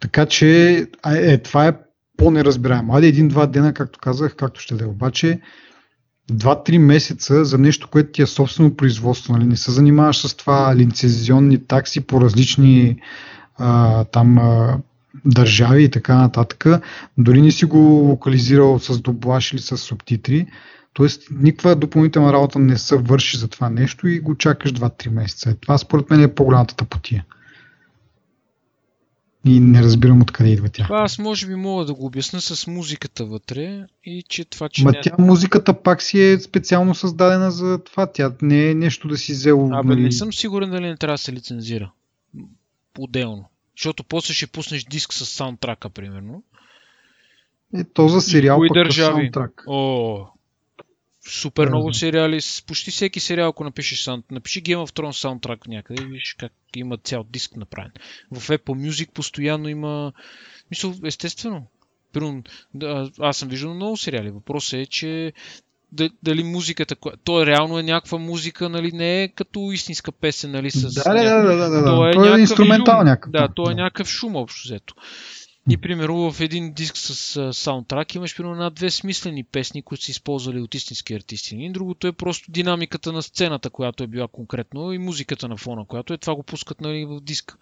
Така че е, това е по-неразбираемо. Айде един-два дена, както казах, както ще да е. Обаче, два-три месеца за нещо, което ти е собствено производство, нали? не се занимаваш с това лицензионни такси по различни а, там а, държави и така нататък. Дори не си го локализирал с доблаш или с субтитри. Тоест, никаква допълнителна работа не се върши за това нещо и го чакаш 2-3 месеца. Това според мен е по-голямата тъпотия и не разбирам откъде идва тя. Аз може би мога да го обясня с музиката вътре и че това, че... Ма тя музиката пак си е специално създадена за това. Тя не е нещо да си взел... Абе, нали... не съм сигурен дали не трябва да се лицензира. Отделно. Защото после ще пуснеш диск с саундтрака, примерно. Е, то за сериал пък държави? саундтрак. О, супер да, много сериали. С почти всеки сериал, ако напишеш саунд, напиши Game of Thrones саундтрак някъде и виж как има цял диск направен. В Apple Music постоянно има... Мисъл, естествено. Първо, аз съм виждал много сериали. Въпросът е, че дали музиката, то е реално е някаква музика, нали, не е като истинска песен, нали, с... Да, да, да, да, да, то е, то е инструментал някакъв. Да, то е някакъв шум общо взето. И примерно в един диск с саундтрак имаш примерно над две смислени песни, които са използвали от истински артисти. И другото е просто динамиката на сцената, която е била конкретно и музиката на фона, която е това го пускат нали, в диск.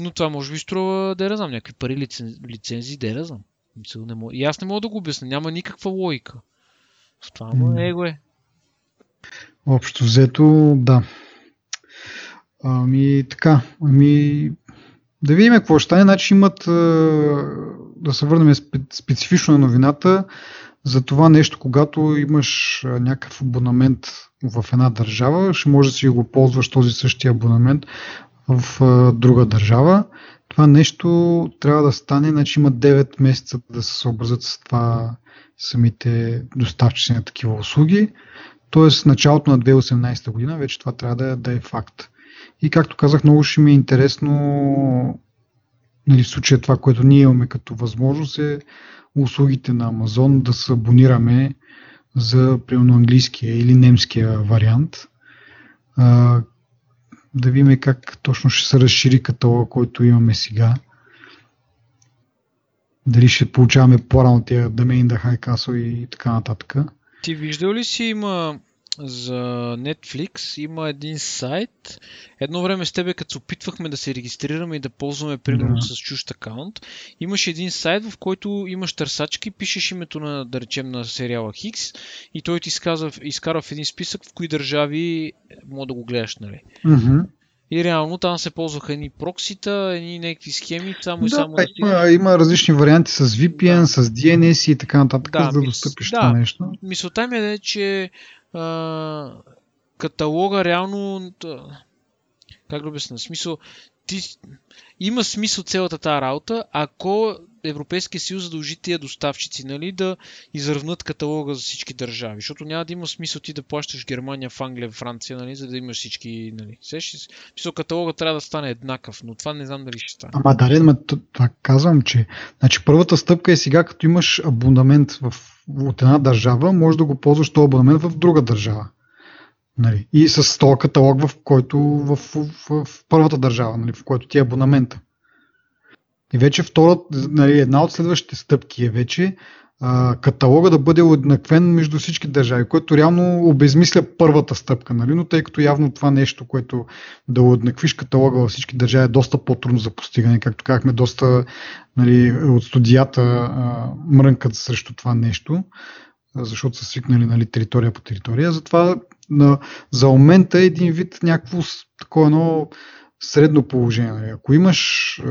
Но това може би струва, да я знам, някакви пари лицензи, лицензии, да я знам. И аз не мога да го обясня, няма никаква логика. В това му его е. Общо взето, да. Ами така, ами да видим какво ще стане. Значи имат, да се върнем специфично на новината, за това нещо, когато имаш някакъв абонамент в една държава, ще може да си го ползваш този същия абонамент в друга държава. Това нещо трябва да стане, значи има 9 месеца да се съобразят с това самите доставчици на такива услуги. Тоест, началото на 2018 година вече това трябва да, да е факт. И както казах, много ще ми е интересно нали, в случая това, което ние имаме като възможност е услугите на Амазон да се абонираме за примерно английския или немския вариант. А, да видим как точно ще се разшири каталога, който имаме сега. Дали ще получаваме по-рано тия Domain the High Castle и така нататък. Ти виждал ли си има за Netflix има един сайт. Едно време с тебе, като се опитвахме да се регистрираме и да ползваме примерно да. с чужд акаунт, имаше един сайт, в който имаш търсачки, пишеш името на, да речем, на сериала Хикс и той ти изказва, изкарва в един списък в кои държави мога да го гледаш, нали? Mm-hmm. И реално там се ползваха едни проксита, едни някакви схеми, само да, и само да има, има различни варианти с VPN, да. с DNS и така нататък, да, за да достъпиш да, това нещо. Мисълта ми е, че каталога реално как да обясня, смисъл ти, има смисъл цялата тази работа, ако Европейския съюз задължи тия доставчици нали, да изравнат каталога за всички държави, защото няма да има смисъл ти да плащаш Германия, в Англия, в Франция, нали, за да имаш всички. Нали. Сеш, смисъл каталога трябва да стане еднакъв, но това не знам дали ще стане. Ама Дарен, ма, това казвам, че значи, първата стъпка е сега, като имаш абонамент в, от една държава, може да го ползваш този абонамент в друга държава. Нали? И с този каталог, в който в, в, в, в първата държава, нали? в който ти е абонамента. И вече втората, нали, една от следващите стъпки е вече каталога да бъде уеднаквен между всички държави, което реално обезмисля първата стъпка, нали? но тъй като явно това нещо, което да уеднаквиш каталога във всички държави е доста по-трудно за постигане, както казахме, доста нали, от студията а, мрънкат срещу това нещо, защото са свикнали нали, територия по територия. Затова на, за момента е един вид някакво такова едно средно положение. Нали. Ако имаш е,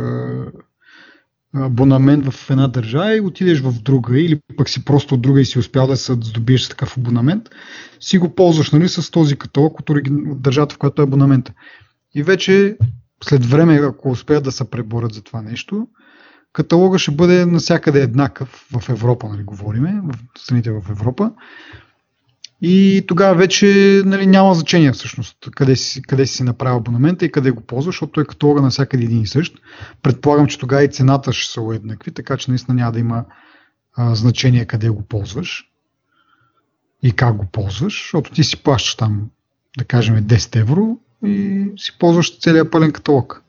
абонамент в една държава и отидеш в друга, или пък си просто от друга и си успял да се здобиеш с такъв абонамент, си го ползваш нали, с този каталог от, от държавата, в която е абонамента. И вече след време, ако успеят да се преборят за това нещо, каталога ще бъде насякъде еднакъв в Европа, нали, говориме, в страните в Европа. И тогава вече нали, няма значение всъщност къде си, къде си направил абонамента и къде го ползваш, защото той каталога навсякъде един и същ. Предполагам, че тогава и цената ще са уеднакви, така че наистина няма да има а, значение къде го ползваш и как го ползваш, защото ти си плащаш там, да кажем, 10 евро и си ползваш целият пълен каталог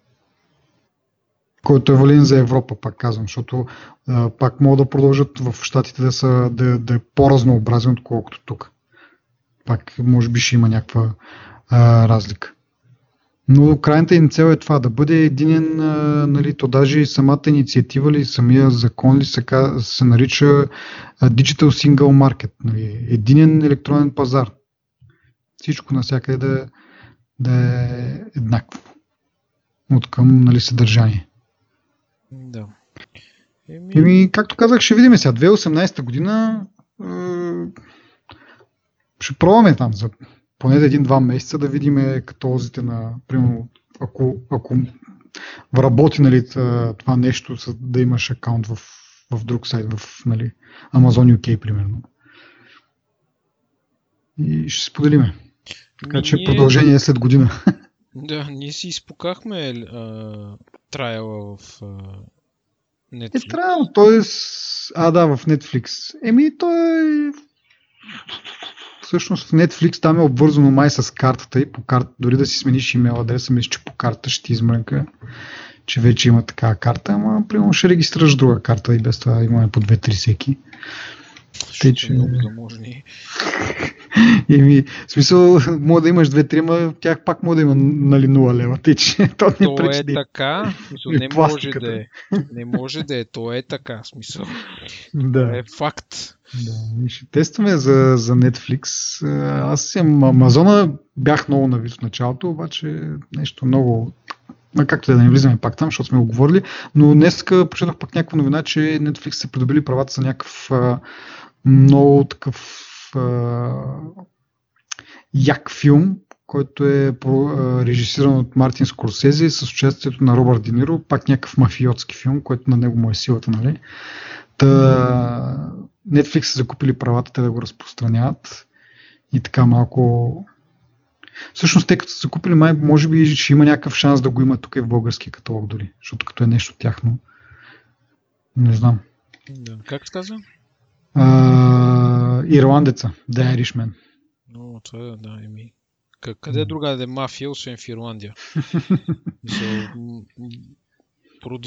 който е валиден за Европа, пак казвам, защото а, пак могат да продължат в щатите да, са, да, да е по-разнообразен, отколкото тук. Пак може би ще има някаква а, разлика. Но крайната им цел е това, да бъде единен, а, нали, то даже и самата инициатива ли, самия закон ли се, се нарича Digital Single Market, нали, единен електронен пазар. Всичко навсякъде да, да е еднакво от към нали, съдържание. Да. Еми... Еми, както казах, ще видим сега. 2018 година е, ще пробваме там за поне един-два месеца да видим каталозите на, примерно, ако, ако работи нали, това нещо, да имаш акаунт в, в друг сайт, в нали, Amazon UK, примерно. И ще споделиме. Така че ние... продължение след година. Да, ние си изпукахме а, трайала в а, Netflix. Е, трайл, т.е. А, да, в Netflix. Еми, той е... Всъщност в Netflix там е обвързано май с картата и по карта, дори да си смениш имейл адреса, мисля, че по карта ще ти измрънка, че вече има такава карта, ама примерно ще регистрираш друга карта и без това имаме по 2-3 всеки. Тъй, че... много заможни. Еми, в смисъл, може да имаш две ма тях пак може да има нали 0 лева. Тъй, че то не то пречи, е така, смисъл, не може да е. Не може да е, то е така, смисъл. Да. е факт. Да, ще тестваме за, за Netflix. Аз съм Амазона бях много навис в началото, обаче нещо много а както да не влизаме пак там, защото сме го говорили, но днес прочетох пак някаква новина, че Netflix са придобили правата за някакъв много такъв а, як филм, който е режисиран от Мартин Скорсези с участието на Робърт Дениро, пак някакъв мафиотски филм, който на него му е силата, нали? Та, Netflix са закупили правата те да го разпространяват и така малко Всъщност, те като са закупили, май, може би ще има някакъв шанс да го има тук и в българския каталог дори, защото като е нещо тяхно. Не знам. Да. Как се казва? А, ирландеца, The Irishman. Но, това е, да, еми. Къде mm. друга е мафия, освен в Ирландия?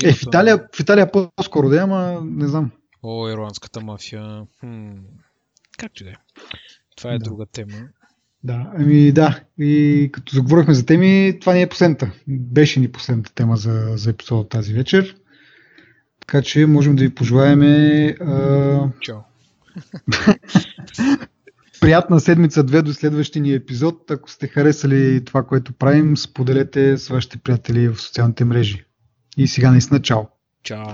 е, в Италия, в Италия по-скоро да е, ама не знам. О, ирландската мафия. Хм. Както да е. Това е да. друга тема. Да, ами да. И като заговорихме за теми, това не е последната. Беше ни последната тема за, за епизода тази вечер. Така че можем да ви пожелаем. А... Чао. Приятна седмица две до следващия ни епизод. Ако сте харесали това, което правим, споделете с вашите приятели в социалните мрежи. И сега наистина чао. Чао.